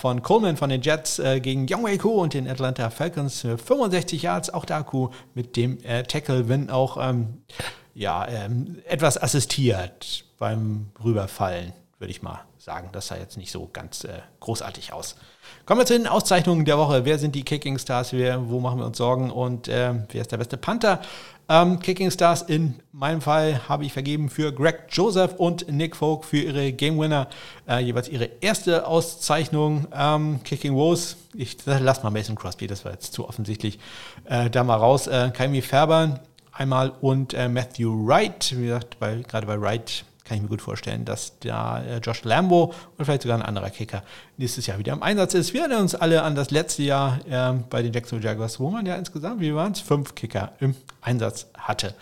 von Coleman von den Jets gegen Youngway Ku und den Atlanta Falcons für 65 Yards. Auch da Ku mit dem Tackle, wenn auch ähm, ja, ähm, etwas assistiert beim Rüberfallen, würde ich mal sagen. Das sah jetzt nicht so ganz äh, großartig aus. Kommen wir zu den Auszeichnungen der Woche. Wer sind die Kicking Stars? Wer, wo machen wir uns Sorgen? Und äh, wer ist der beste Panther? Ähm, Kicking Stars in meinem Fall habe ich vergeben für Greg Joseph und Nick Folk für ihre Game Winner. Äh, jeweils ihre erste Auszeichnung. Ähm, Kicking Woes. Ich lasse mal Mason Crosby, das war jetzt zu offensichtlich. Äh, da mal raus. Äh, Kaimi Färber einmal und äh, Matthew Wright. Wie gesagt, bei, gerade bei Wright kann ich mir gut vorstellen, dass da äh, Josh Lambo und vielleicht sogar ein anderer Kicker nächstes Jahr wieder im Einsatz ist. Wir erinnern uns alle an das letzte Jahr äh, bei den Jacksonville Jaguars, wo man ja insgesamt, wie waren es, fünf Kicker im Einsatz hatte.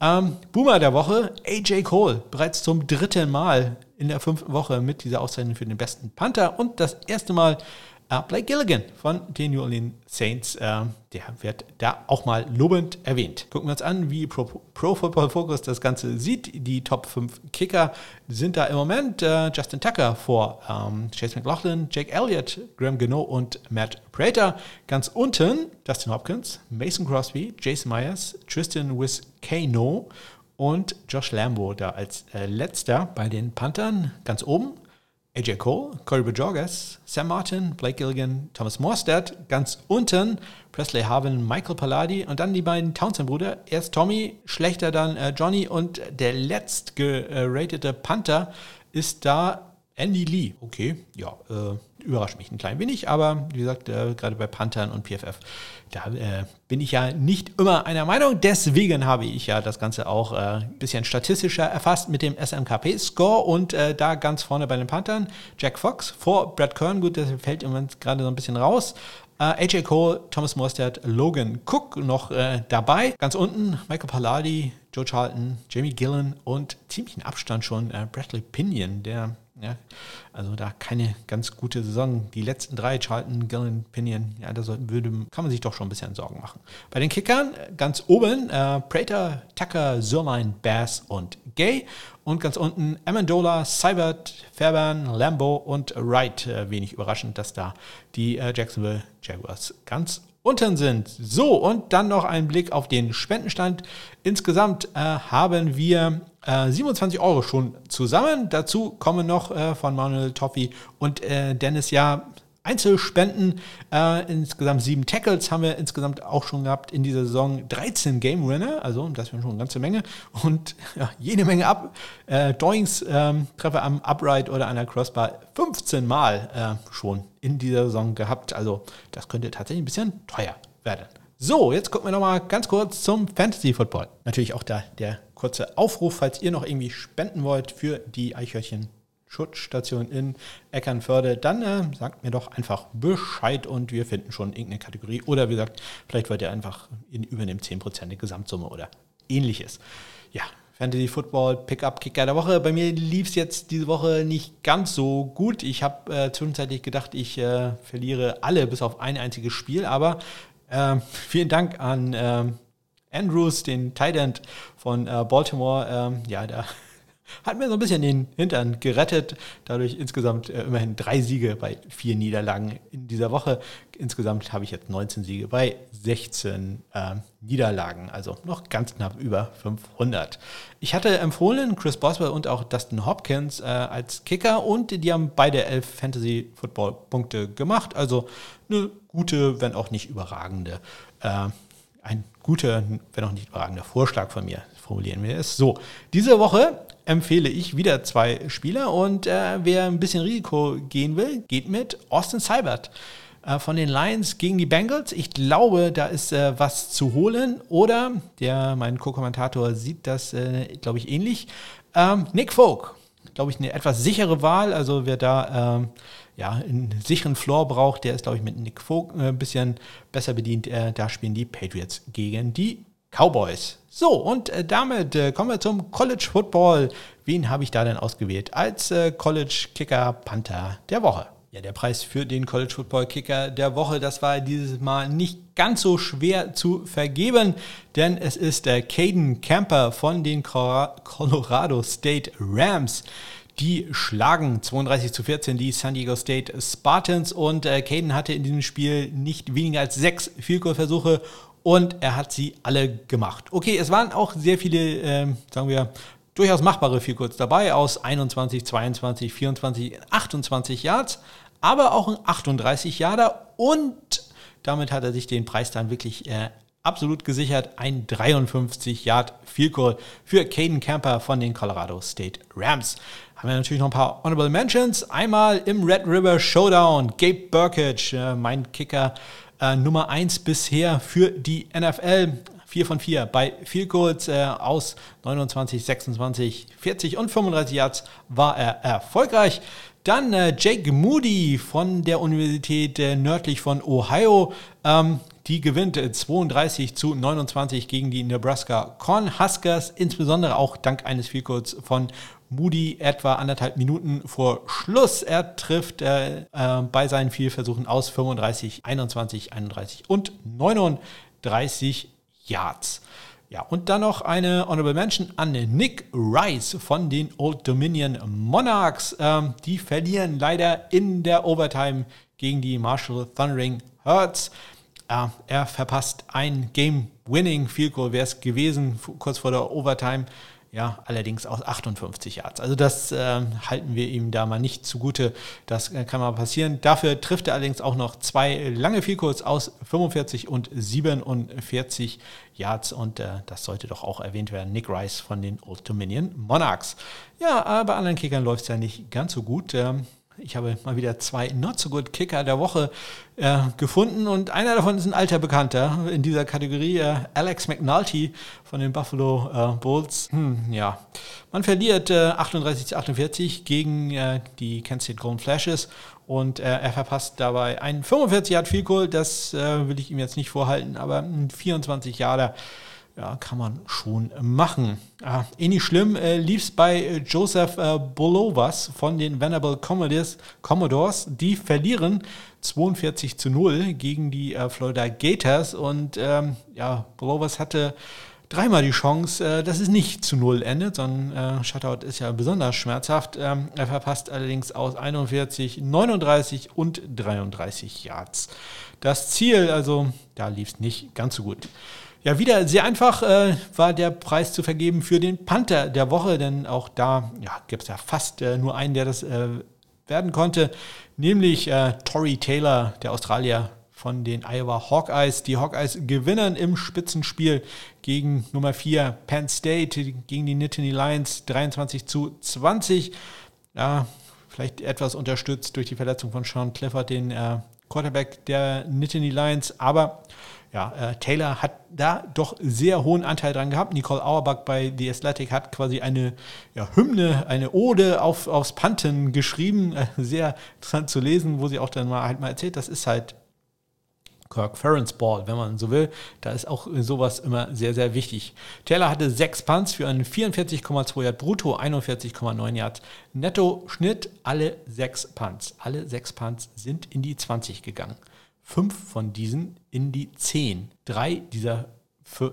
Ähm, Boomer der Woche, AJ Cole, bereits zum dritten Mal in der fünften Woche mit dieser Auszeichnung für den besten Panther und das erste Mal Uh, Blake Gilligan von den New Orleans Saints, uh, der wird da auch mal lobend erwähnt. Gucken wir uns an, wie Pro, Pro, Football Focus das Ganze sieht. Die Top 5 Kicker sind da im Moment uh, Justin Tucker vor um, Chase McLaughlin, Jake Elliott, Graham Gano und Matt Prater. Ganz unten Dustin Hopkins, Mason Crosby, Jason Myers, Tristan Wiskano und Josh Lambo da als äh, letzter bei den Panthern. Ganz oben AJ Cole, Corey Bajorges, Sam Martin, Blake Gilligan, Thomas Morstead, ganz unten Presley Harvin, Michael Palladi und dann die beiden Townsend-Brüder. Erst Tommy, schlechter dann äh, Johnny und der letzt geratete Panther ist da Andy Lee. Okay, ja, äh, überrascht mich ein klein wenig, aber wie gesagt, äh, gerade bei Panthern und PFF, da äh, bin ich ja nicht immer einer Meinung. Deswegen habe ich ja das Ganze auch äh, ein bisschen statistischer erfasst mit dem SMKP-Score und äh, da ganz vorne bei den Panthern Jack Fox vor Brad Kern. Gut, das fällt im Moment gerade so ein bisschen raus. Äh, AJ Cole, Thomas Morstead, Logan Cook noch äh, dabei. Ganz unten Michael Palladi, Joe Charlton, Jamie Gillen und ziemlich in Abstand schon Bradley Pinion, der ja, also da keine ganz gute Saison. Die letzten drei, Charlton, Gillen, Pinion, ja, da würde, kann man sich doch schon ein bisschen Sorgen machen. Bei den Kickern ganz oben äh, Prater, Tucker, Zerline, Bass und Gay. Und ganz unten Amendola, Seibert, Fairbairn, Lambo und Wright. Äh, wenig überraschend, dass da die äh, Jacksonville Jaguars ganz unten sind. So, und dann noch ein Blick auf den Spendenstand. Insgesamt äh, haben wir äh, 27 Euro schon zusammen. Dazu kommen noch äh, von Manuel Toffi und äh, Dennis ja Einzelspenden. Äh, insgesamt sieben Tackles haben wir insgesamt auch schon gehabt in dieser Saison. 13 Game Winner, also das wäre schon eine ganze Menge. Und [LAUGHS] ja, jede Menge Up, äh, Doings, ähm, Treffer am Upright oder an der Crossbar 15 Mal äh, schon in dieser Saison gehabt. Also das könnte tatsächlich ein bisschen teuer werden. So, jetzt gucken wir nochmal ganz kurz zum Fantasy Football. Natürlich auch da der kurze Aufruf, falls ihr noch irgendwie spenden wollt für die Eichhörnchen Schutzstation in Eckernförde, dann äh, sagt mir doch einfach Bescheid und wir finden schon irgendeine Kategorie. Oder wie gesagt, vielleicht wollt ihr einfach in, übernimmt 10% der Gesamtsumme oder ähnliches. Ja, Fantasy Football Pickup Kicker der Woche. Bei mir lief es jetzt diese Woche nicht ganz so gut. Ich habe äh, zwischenzeitlich gedacht, ich äh, verliere alle bis auf ein einziges Spiel, aber äh, vielen Dank an ähm, Andrews, den Tight End von äh, Baltimore. Ähm, ja, da [LAUGHS] hat mir so ein bisschen den Hintern gerettet. Dadurch insgesamt äh, immerhin drei Siege bei vier Niederlagen in dieser Woche. Insgesamt habe ich jetzt 19 Siege bei 16 äh, Niederlagen, also noch ganz knapp über 500. Ich hatte empfohlen Chris Boswell und auch Dustin Hopkins äh, als Kicker und die haben beide elf Fantasy Football Punkte gemacht. Also eine gute, wenn auch nicht überragende äh, ein guter, wenn auch nicht überragender Vorschlag von mir, formulieren wir es so. Diese Woche empfehle ich wieder zwei Spieler und äh, wer ein bisschen Risiko gehen will, geht mit Austin Seibert äh, von den Lions gegen die Bengals. Ich glaube, da ist äh, was zu holen. Oder, der, mein Co-Kommentator sieht das, äh, glaube ich, ähnlich. Ähm, Nick Folk, glaube ich, eine etwas sichere Wahl. Also wer da ähm, ja, einen sicheren Floor braucht, der ist, glaube ich, mit Nick Folk äh, ein bisschen besser bedient. Äh, da spielen die Patriots gegen die Cowboys. So, und äh, damit kommen wir zum College Football. Wen habe ich da denn ausgewählt als College Kicker Panther der Woche? Ja, der Preis für den College Football Kicker der Woche, das war dieses Mal nicht ganz so schwer zu vergeben, denn es ist der Caden Camper von den Colorado State Rams. Die schlagen 32 zu 14 die San Diego State Spartans und äh, Caden hatte in diesem Spiel nicht weniger als sechs Vielkurversuche und er hat sie alle gemacht. Okay, es waren auch sehr viele, äh, sagen wir, durchaus machbare Vielkurz dabei aus 21, 22, 24, 28 Yards, aber auch ein 38 Yarder und damit hat er sich den Preis dann wirklich äh, absolut gesichert. Ein 53 Yard Goal für Caden Camper von den Colorado State Rams. Haben wir natürlich noch ein paar Honorable Mentions. Einmal im Red River Showdown Gabe Burkage, äh, mein Kicker äh, Nummer 1 bisher für die NFL. 4 von 4 bei Field Goals äh, aus 29, 26, 40 und 35 Yards war er erfolgreich. Dann äh, Jake Moody von der Universität äh, nördlich von Ohio. Ähm, die gewinnt 32 zu 29 gegen die Nebraska Cornhuskers, insbesondere auch dank eines Vielkurz von Moody etwa anderthalb Minuten vor Schluss. Er trifft äh, äh, bei seinen Vielversuchen aus 35, 21, 31 und 39 Yards. Ja, und dann noch eine Honorable Mention an Nick Rice von den Old Dominion Monarchs. Ähm, die verlieren leider in der Overtime gegen die Marshall Thundering Hertz. Äh, er verpasst ein Game-Winning Field Goal, wäre es gewesen, kurz vor der Overtime. Ja, allerdings aus 58 Yards. Also das äh, halten wir ihm da mal nicht zugute. Das äh, kann mal passieren. Dafür trifft er allerdings auch noch zwei lange Vielkurz aus 45 und 47 Yards. Und äh, das sollte doch auch erwähnt werden. Nick Rice von den Old Dominion Monarchs. Ja, aber anderen Kickern läuft es ja nicht ganz so gut. Ähm, ich habe mal wieder zwei Not So Good Kicker der Woche äh, gefunden und einer davon ist ein alter Bekannter in dieser Kategorie, äh, Alex McNulty von den Buffalo äh, Bulls. Hm, ja, man verliert 38 äh, zu 48 gegen äh, die Kansas State Golden Flashes und äh, er verpasst dabei einen 45 Yard Field Goal, das will ich ihm jetzt nicht vorhalten, aber ein 24 Jahre ja, kann man schon machen. Ah, ähnlich schlimm äh, lief es bei äh, Joseph äh, Bolovas von den Venable Commodores, Commodores. Die verlieren 42 zu 0 gegen die äh, Florida Gators. Und ähm, ja, Bolovas hatte dreimal die Chance, äh, dass es nicht zu 0 endet, sondern äh, Shutout ist ja besonders schmerzhaft. Ähm, er verpasst allerdings aus 41, 39 und 33 Yards. Das Ziel, also da lief es nicht ganz so gut. Ja, wieder sehr einfach äh, war der Preis zu vergeben für den Panther der Woche, denn auch da ja, gibt es ja fast äh, nur einen, der das äh, werden konnte, nämlich äh, Tory Taylor, der Australier von den Iowa Hawkeyes. Die Hawkeyes gewinnen im Spitzenspiel gegen Nummer 4 Penn State, gegen die Nittany Lions 23 zu 20. Ja, vielleicht etwas unterstützt durch die Verletzung von Sean Clifford, den äh, Quarterback der Nittany Lions, aber ja, äh, Taylor hat da doch sehr hohen Anteil dran gehabt. Nicole Auerbach bei The Athletic hat quasi eine ja, Hymne, eine Ode auf, aufs Panten geschrieben. Äh, sehr interessant zu lesen, wo sie auch dann mal halt mal erzählt, das ist halt Kirk Ferentz Ball, wenn man so will. Da ist auch sowas immer sehr, sehr wichtig. Taylor hatte sechs Punts für einen 44,2 Yard brutto, 41,9 Yard netto Schnitt. Alle sechs Punts. Alle sechs Punts sind in die 20 gegangen. Fünf von diesen in die 10. Drei dieser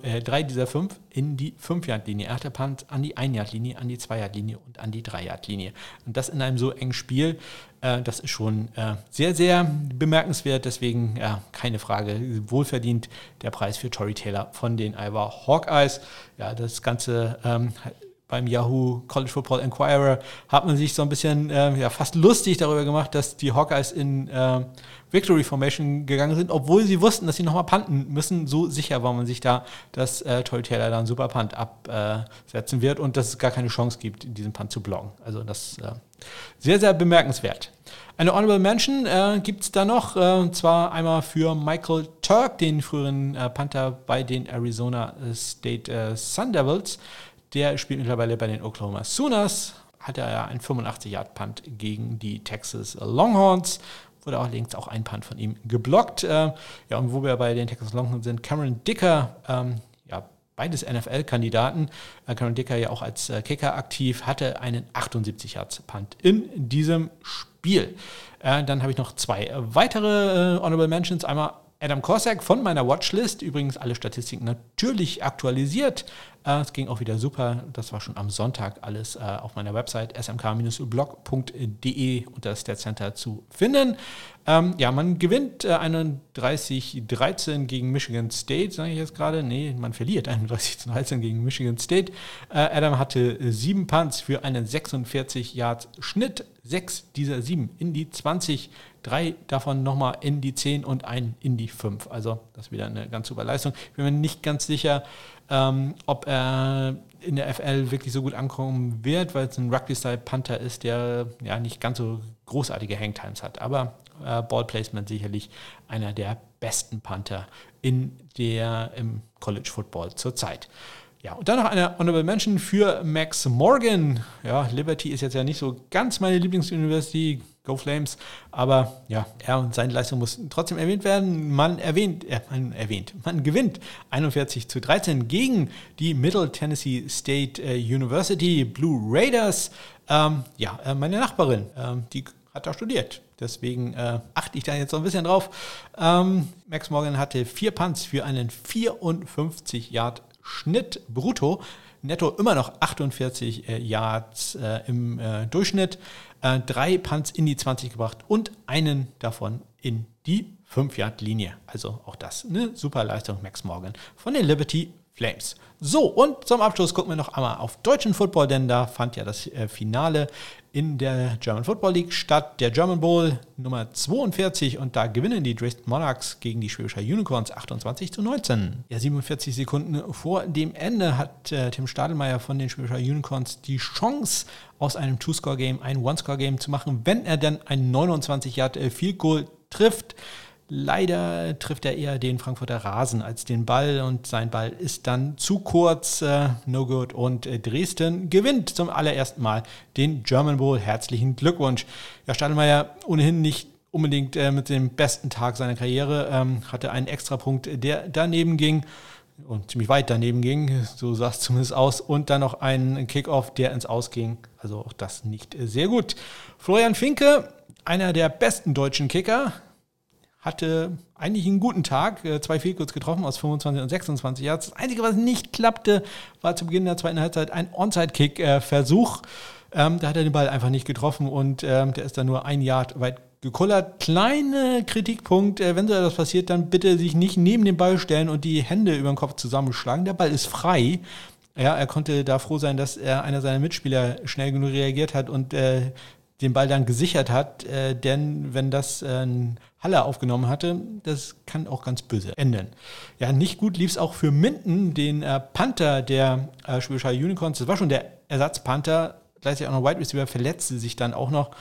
äh, drei dieser fünf in die 5-Yard-Linie. Er hatte Punt an die 1-Yard-Linie, an die 2-Yard-Linie und an die 3-Yard-Linie. Und das in einem so engen Spiel, äh, das ist schon äh, sehr, sehr bemerkenswert. Deswegen, ja, keine Frage, wohlverdient der Preis für Tory Taylor von den Iowa Hawkeyes. Ja, das Ganze ähm, beim Yahoo College Football Inquirer hat man sich so ein bisschen äh, ja, fast lustig darüber gemacht, dass die Hawkeyes in äh, Victory Formation gegangen sind, obwohl sie wussten, dass sie nochmal panten müssen. So sicher war man sich da, dass äh, Tory Taylor da einen super Punt absetzen wird und dass es gar keine Chance gibt, diesen Punt zu blocken. Also das äh, sehr, sehr bemerkenswert. Eine Honorable Mention äh, gibt es da noch, äh, und zwar einmal für Michael Turk, den früheren äh, Panther bei den Arizona State äh, Sun Devils. Der spielt mittlerweile bei den Oklahoma Sooners. Hatte er ja einen 85-Yard-Punt gegen die Texas Longhorns. Wurde auch links auch ein Punt von ihm geblockt. Äh, ja, und wo wir bei den Texas Longhorns sind, Cameron Dicker, ähm, ja, beides NFL-Kandidaten. Äh, Cameron Dicker ja auch als äh, Kicker aktiv, hatte einen 78 Yards Punt in diesem Spiel. Dann habe ich noch zwei weitere Honorable Mentions. Einmal Adam Korsak von meiner Watchlist. Übrigens alle Statistiken natürlich aktualisiert. Äh, es ging auch wieder super. Das war schon am Sonntag alles äh, auf meiner Website smk-blog.de unter Stat Center zu finden. Ähm, ja, man gewinnt äh, 31-13 gegen Michigan State, sage ich jetzt gerade. Nee, man verliert [LAUGHS] 31-13 gegen Michigan State. Äh, Adam hatte sieben Punts für einen 46 Yards Schnitt. Sechs dieser sieben in die 20 drei davon nochmal in die 10 und einen in die 5. Also das ist wieder eine ganz super Leistung. Ich bin mir nicht ganz sicher, ähm, ob er in der FL wirklich so gut ankommen wird, weil es ein Rugby-Style-Panther ist, der ja nicht ganz so großartige Hangtimes hat. Aber äh, Ballplacement sicherlich einer der besten Panther in der, im College Football zurzeit. Ja, und dann noch eine Honorable Mention für Max Morgan. Ja, Liberty ist jetzt ja nicht so ganz meine Lieblingsuniversität Go Flames. Aber ja, er und seine Leistung muss trotzdem erwähnt werden. Man erwähnt, äh, man erwähnt, man gewinnt 41 zu 13 gegen die Middle Tennessee State äh, University Blue Raiders. Ähm, ja, äh, meine Nachbarin, ähm, die hat da studiert. Deswegen äh, achte ich da jetzt so ein bisschen drauf. Ähm, Max Morgan hatte vier Punts für einen 54 Yard Schnitt brutto. Netto immer noch 48 äh, Yards äh, im äh, Durchschnitt äh, drei Punts in die 20 gebracht und einen davon in die 5-Yard-Linie. Also auch das eine super Leistung, Max Morgan von den Liberty Flames. So, und zum Abschluss gucken wir noch einmal auf deutschen Football, denn da fand ja das äh, Finale in der German Football League statt. Der German Bowl Nummer 42 und da gewinnen die Dresden Monarchs gegen die Schwäbischer Unicorns 28 zu 19. Ja, 47 Sekunden vor dem Ende hat äh, Tim Stadelmeier von den Schwäbischer Unicorns die Chance, aus einem Two-Score-Game ein One-Score-Game zu machen, wenn er dann ein 29 Yard äh, Field Goal trifft. Leider trifft er eher den Frankfurter Rasen als den Ball und sein Ball ist dann zu kurz, äh, no good und äh, Dresden gewinnt zum allerersten Mal den German Bowl. Herzlichen Glückwunsch. Ja, Stadelmeier ohnehin nicht unbedingt äh, mit dem besten Tag seiner Karriere, ähm, hatte einen Extrapunkt, der daneben ging und ziemlich weit daneben ging, so sah es zumindest aus, und dann noch einen Kickoff, der ins Aus ging. Also auch das nicht sehr gut. Florian Finke, einer der besten deutschen Kicker, hatte eigentlich einen guten Tag, äh, zwei Fehlkurz getroffen aus 25 und 26 Yards. Das Einzige, was nicht klappte, war zu Beginn der zweiten Halbzeit ein Onside-Kick-Versuch. Ähm, da hat er den Ball einfach nicht getroffen und ähm, der ist dann nur ein Yard weit gekullert. Kleiner Kritikpunkt, äh, wenn so etwas passiert, dann bitte sich nicht neben den Ball stellen und die Hände über den Kopf zusammenschlagen. Der Ball ist frei. Ja, er konnte da froh sein, dass er einer seiner Mitspieler schnell genug reagiert hat und äh, den Ball dann gesichert hat, äh, denn wenn das äh, ein Halle aufgenommen hatte, das kann auch ganz böse enden. Ja, nicht gut lief es auch für Minden, den äh, Panther der äh, Schwäbischer Unicorns. Das war schon der Ersatzpanther, gleichzeitig auch noch Wide Receiver, verletzte sich dann auch noch.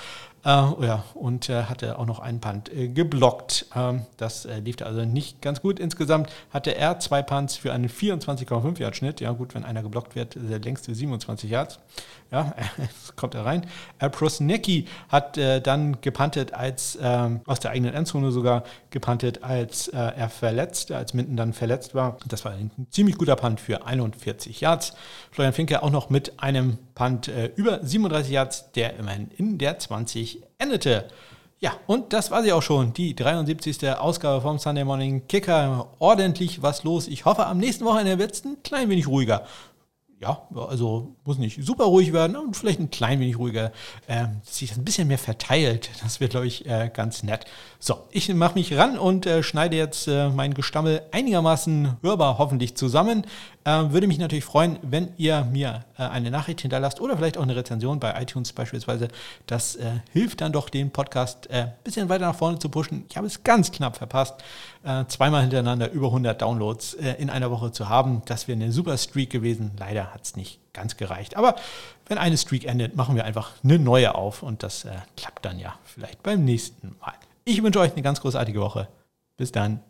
Äh, ja, und äh, hatte auch noch einen Punt äh, geblockt. Ähm, das äh, lief also nicht ganz gut. Insgesamt hatte er zwei Punts für einen 24,5 Yard Schnitt. Ja gut, wenn einer geblockt wird, der längste 27 Yards. Ja, [LAUGHS] kommt er rein. Äh, Prosnecki hat äh, dann gepantet als, ähm, aus der eigenen Endzone sogar gepantet, als äh, er verletzt, als Minden dann verletzt war. Das war ein ziemlich guter Punt für 41 Yards. Florian Finke auch noch mit einem Punt äh, über 37 Yards, der immerhin in der 20 endete. Ja, und das war sie auch schon, die 73. Ausgabe vom Sunday Morning Kicker. Ordentlich was los. Ich hoffe, am nächsten Wochenende wird es ein klein wenig ruhiger ja, also muss nicht super ruhig werden und vielleicht ein klein wenig ruhiger, äh, sich ein bisschen mehr verteilt. Das wird, glaube ich, äh, ganz nett. So, ich mache mich ran und äh, schneide jetzt äh, mein Gestammel einigermaßen hörbar hoffentlich zusammen. Äh, würde mich natürlich freuen, wenn ihr mir äh, eine Nachricht hinterlasst oder vielleicht auch eine Rezension bei iTunes beispielsweise. Das hilft dann doch, den Podcast ein bisschen weiter nach vorne zu pushen. Ich habe es ganz knapp verpasst, zweimal hintereinander über 100 Downloads in einer Woche zu haben. Das wäre eine super Streak gewesen. Leider hat es nicht ganz gereicht. Aber wenn eine Streak endet, machen wir einfach eine neue auf und das äh, klappt dann ja vielleicht beim nächsten Mal. Ich wünsche euch eine ganz großartige Woche. Bis dann.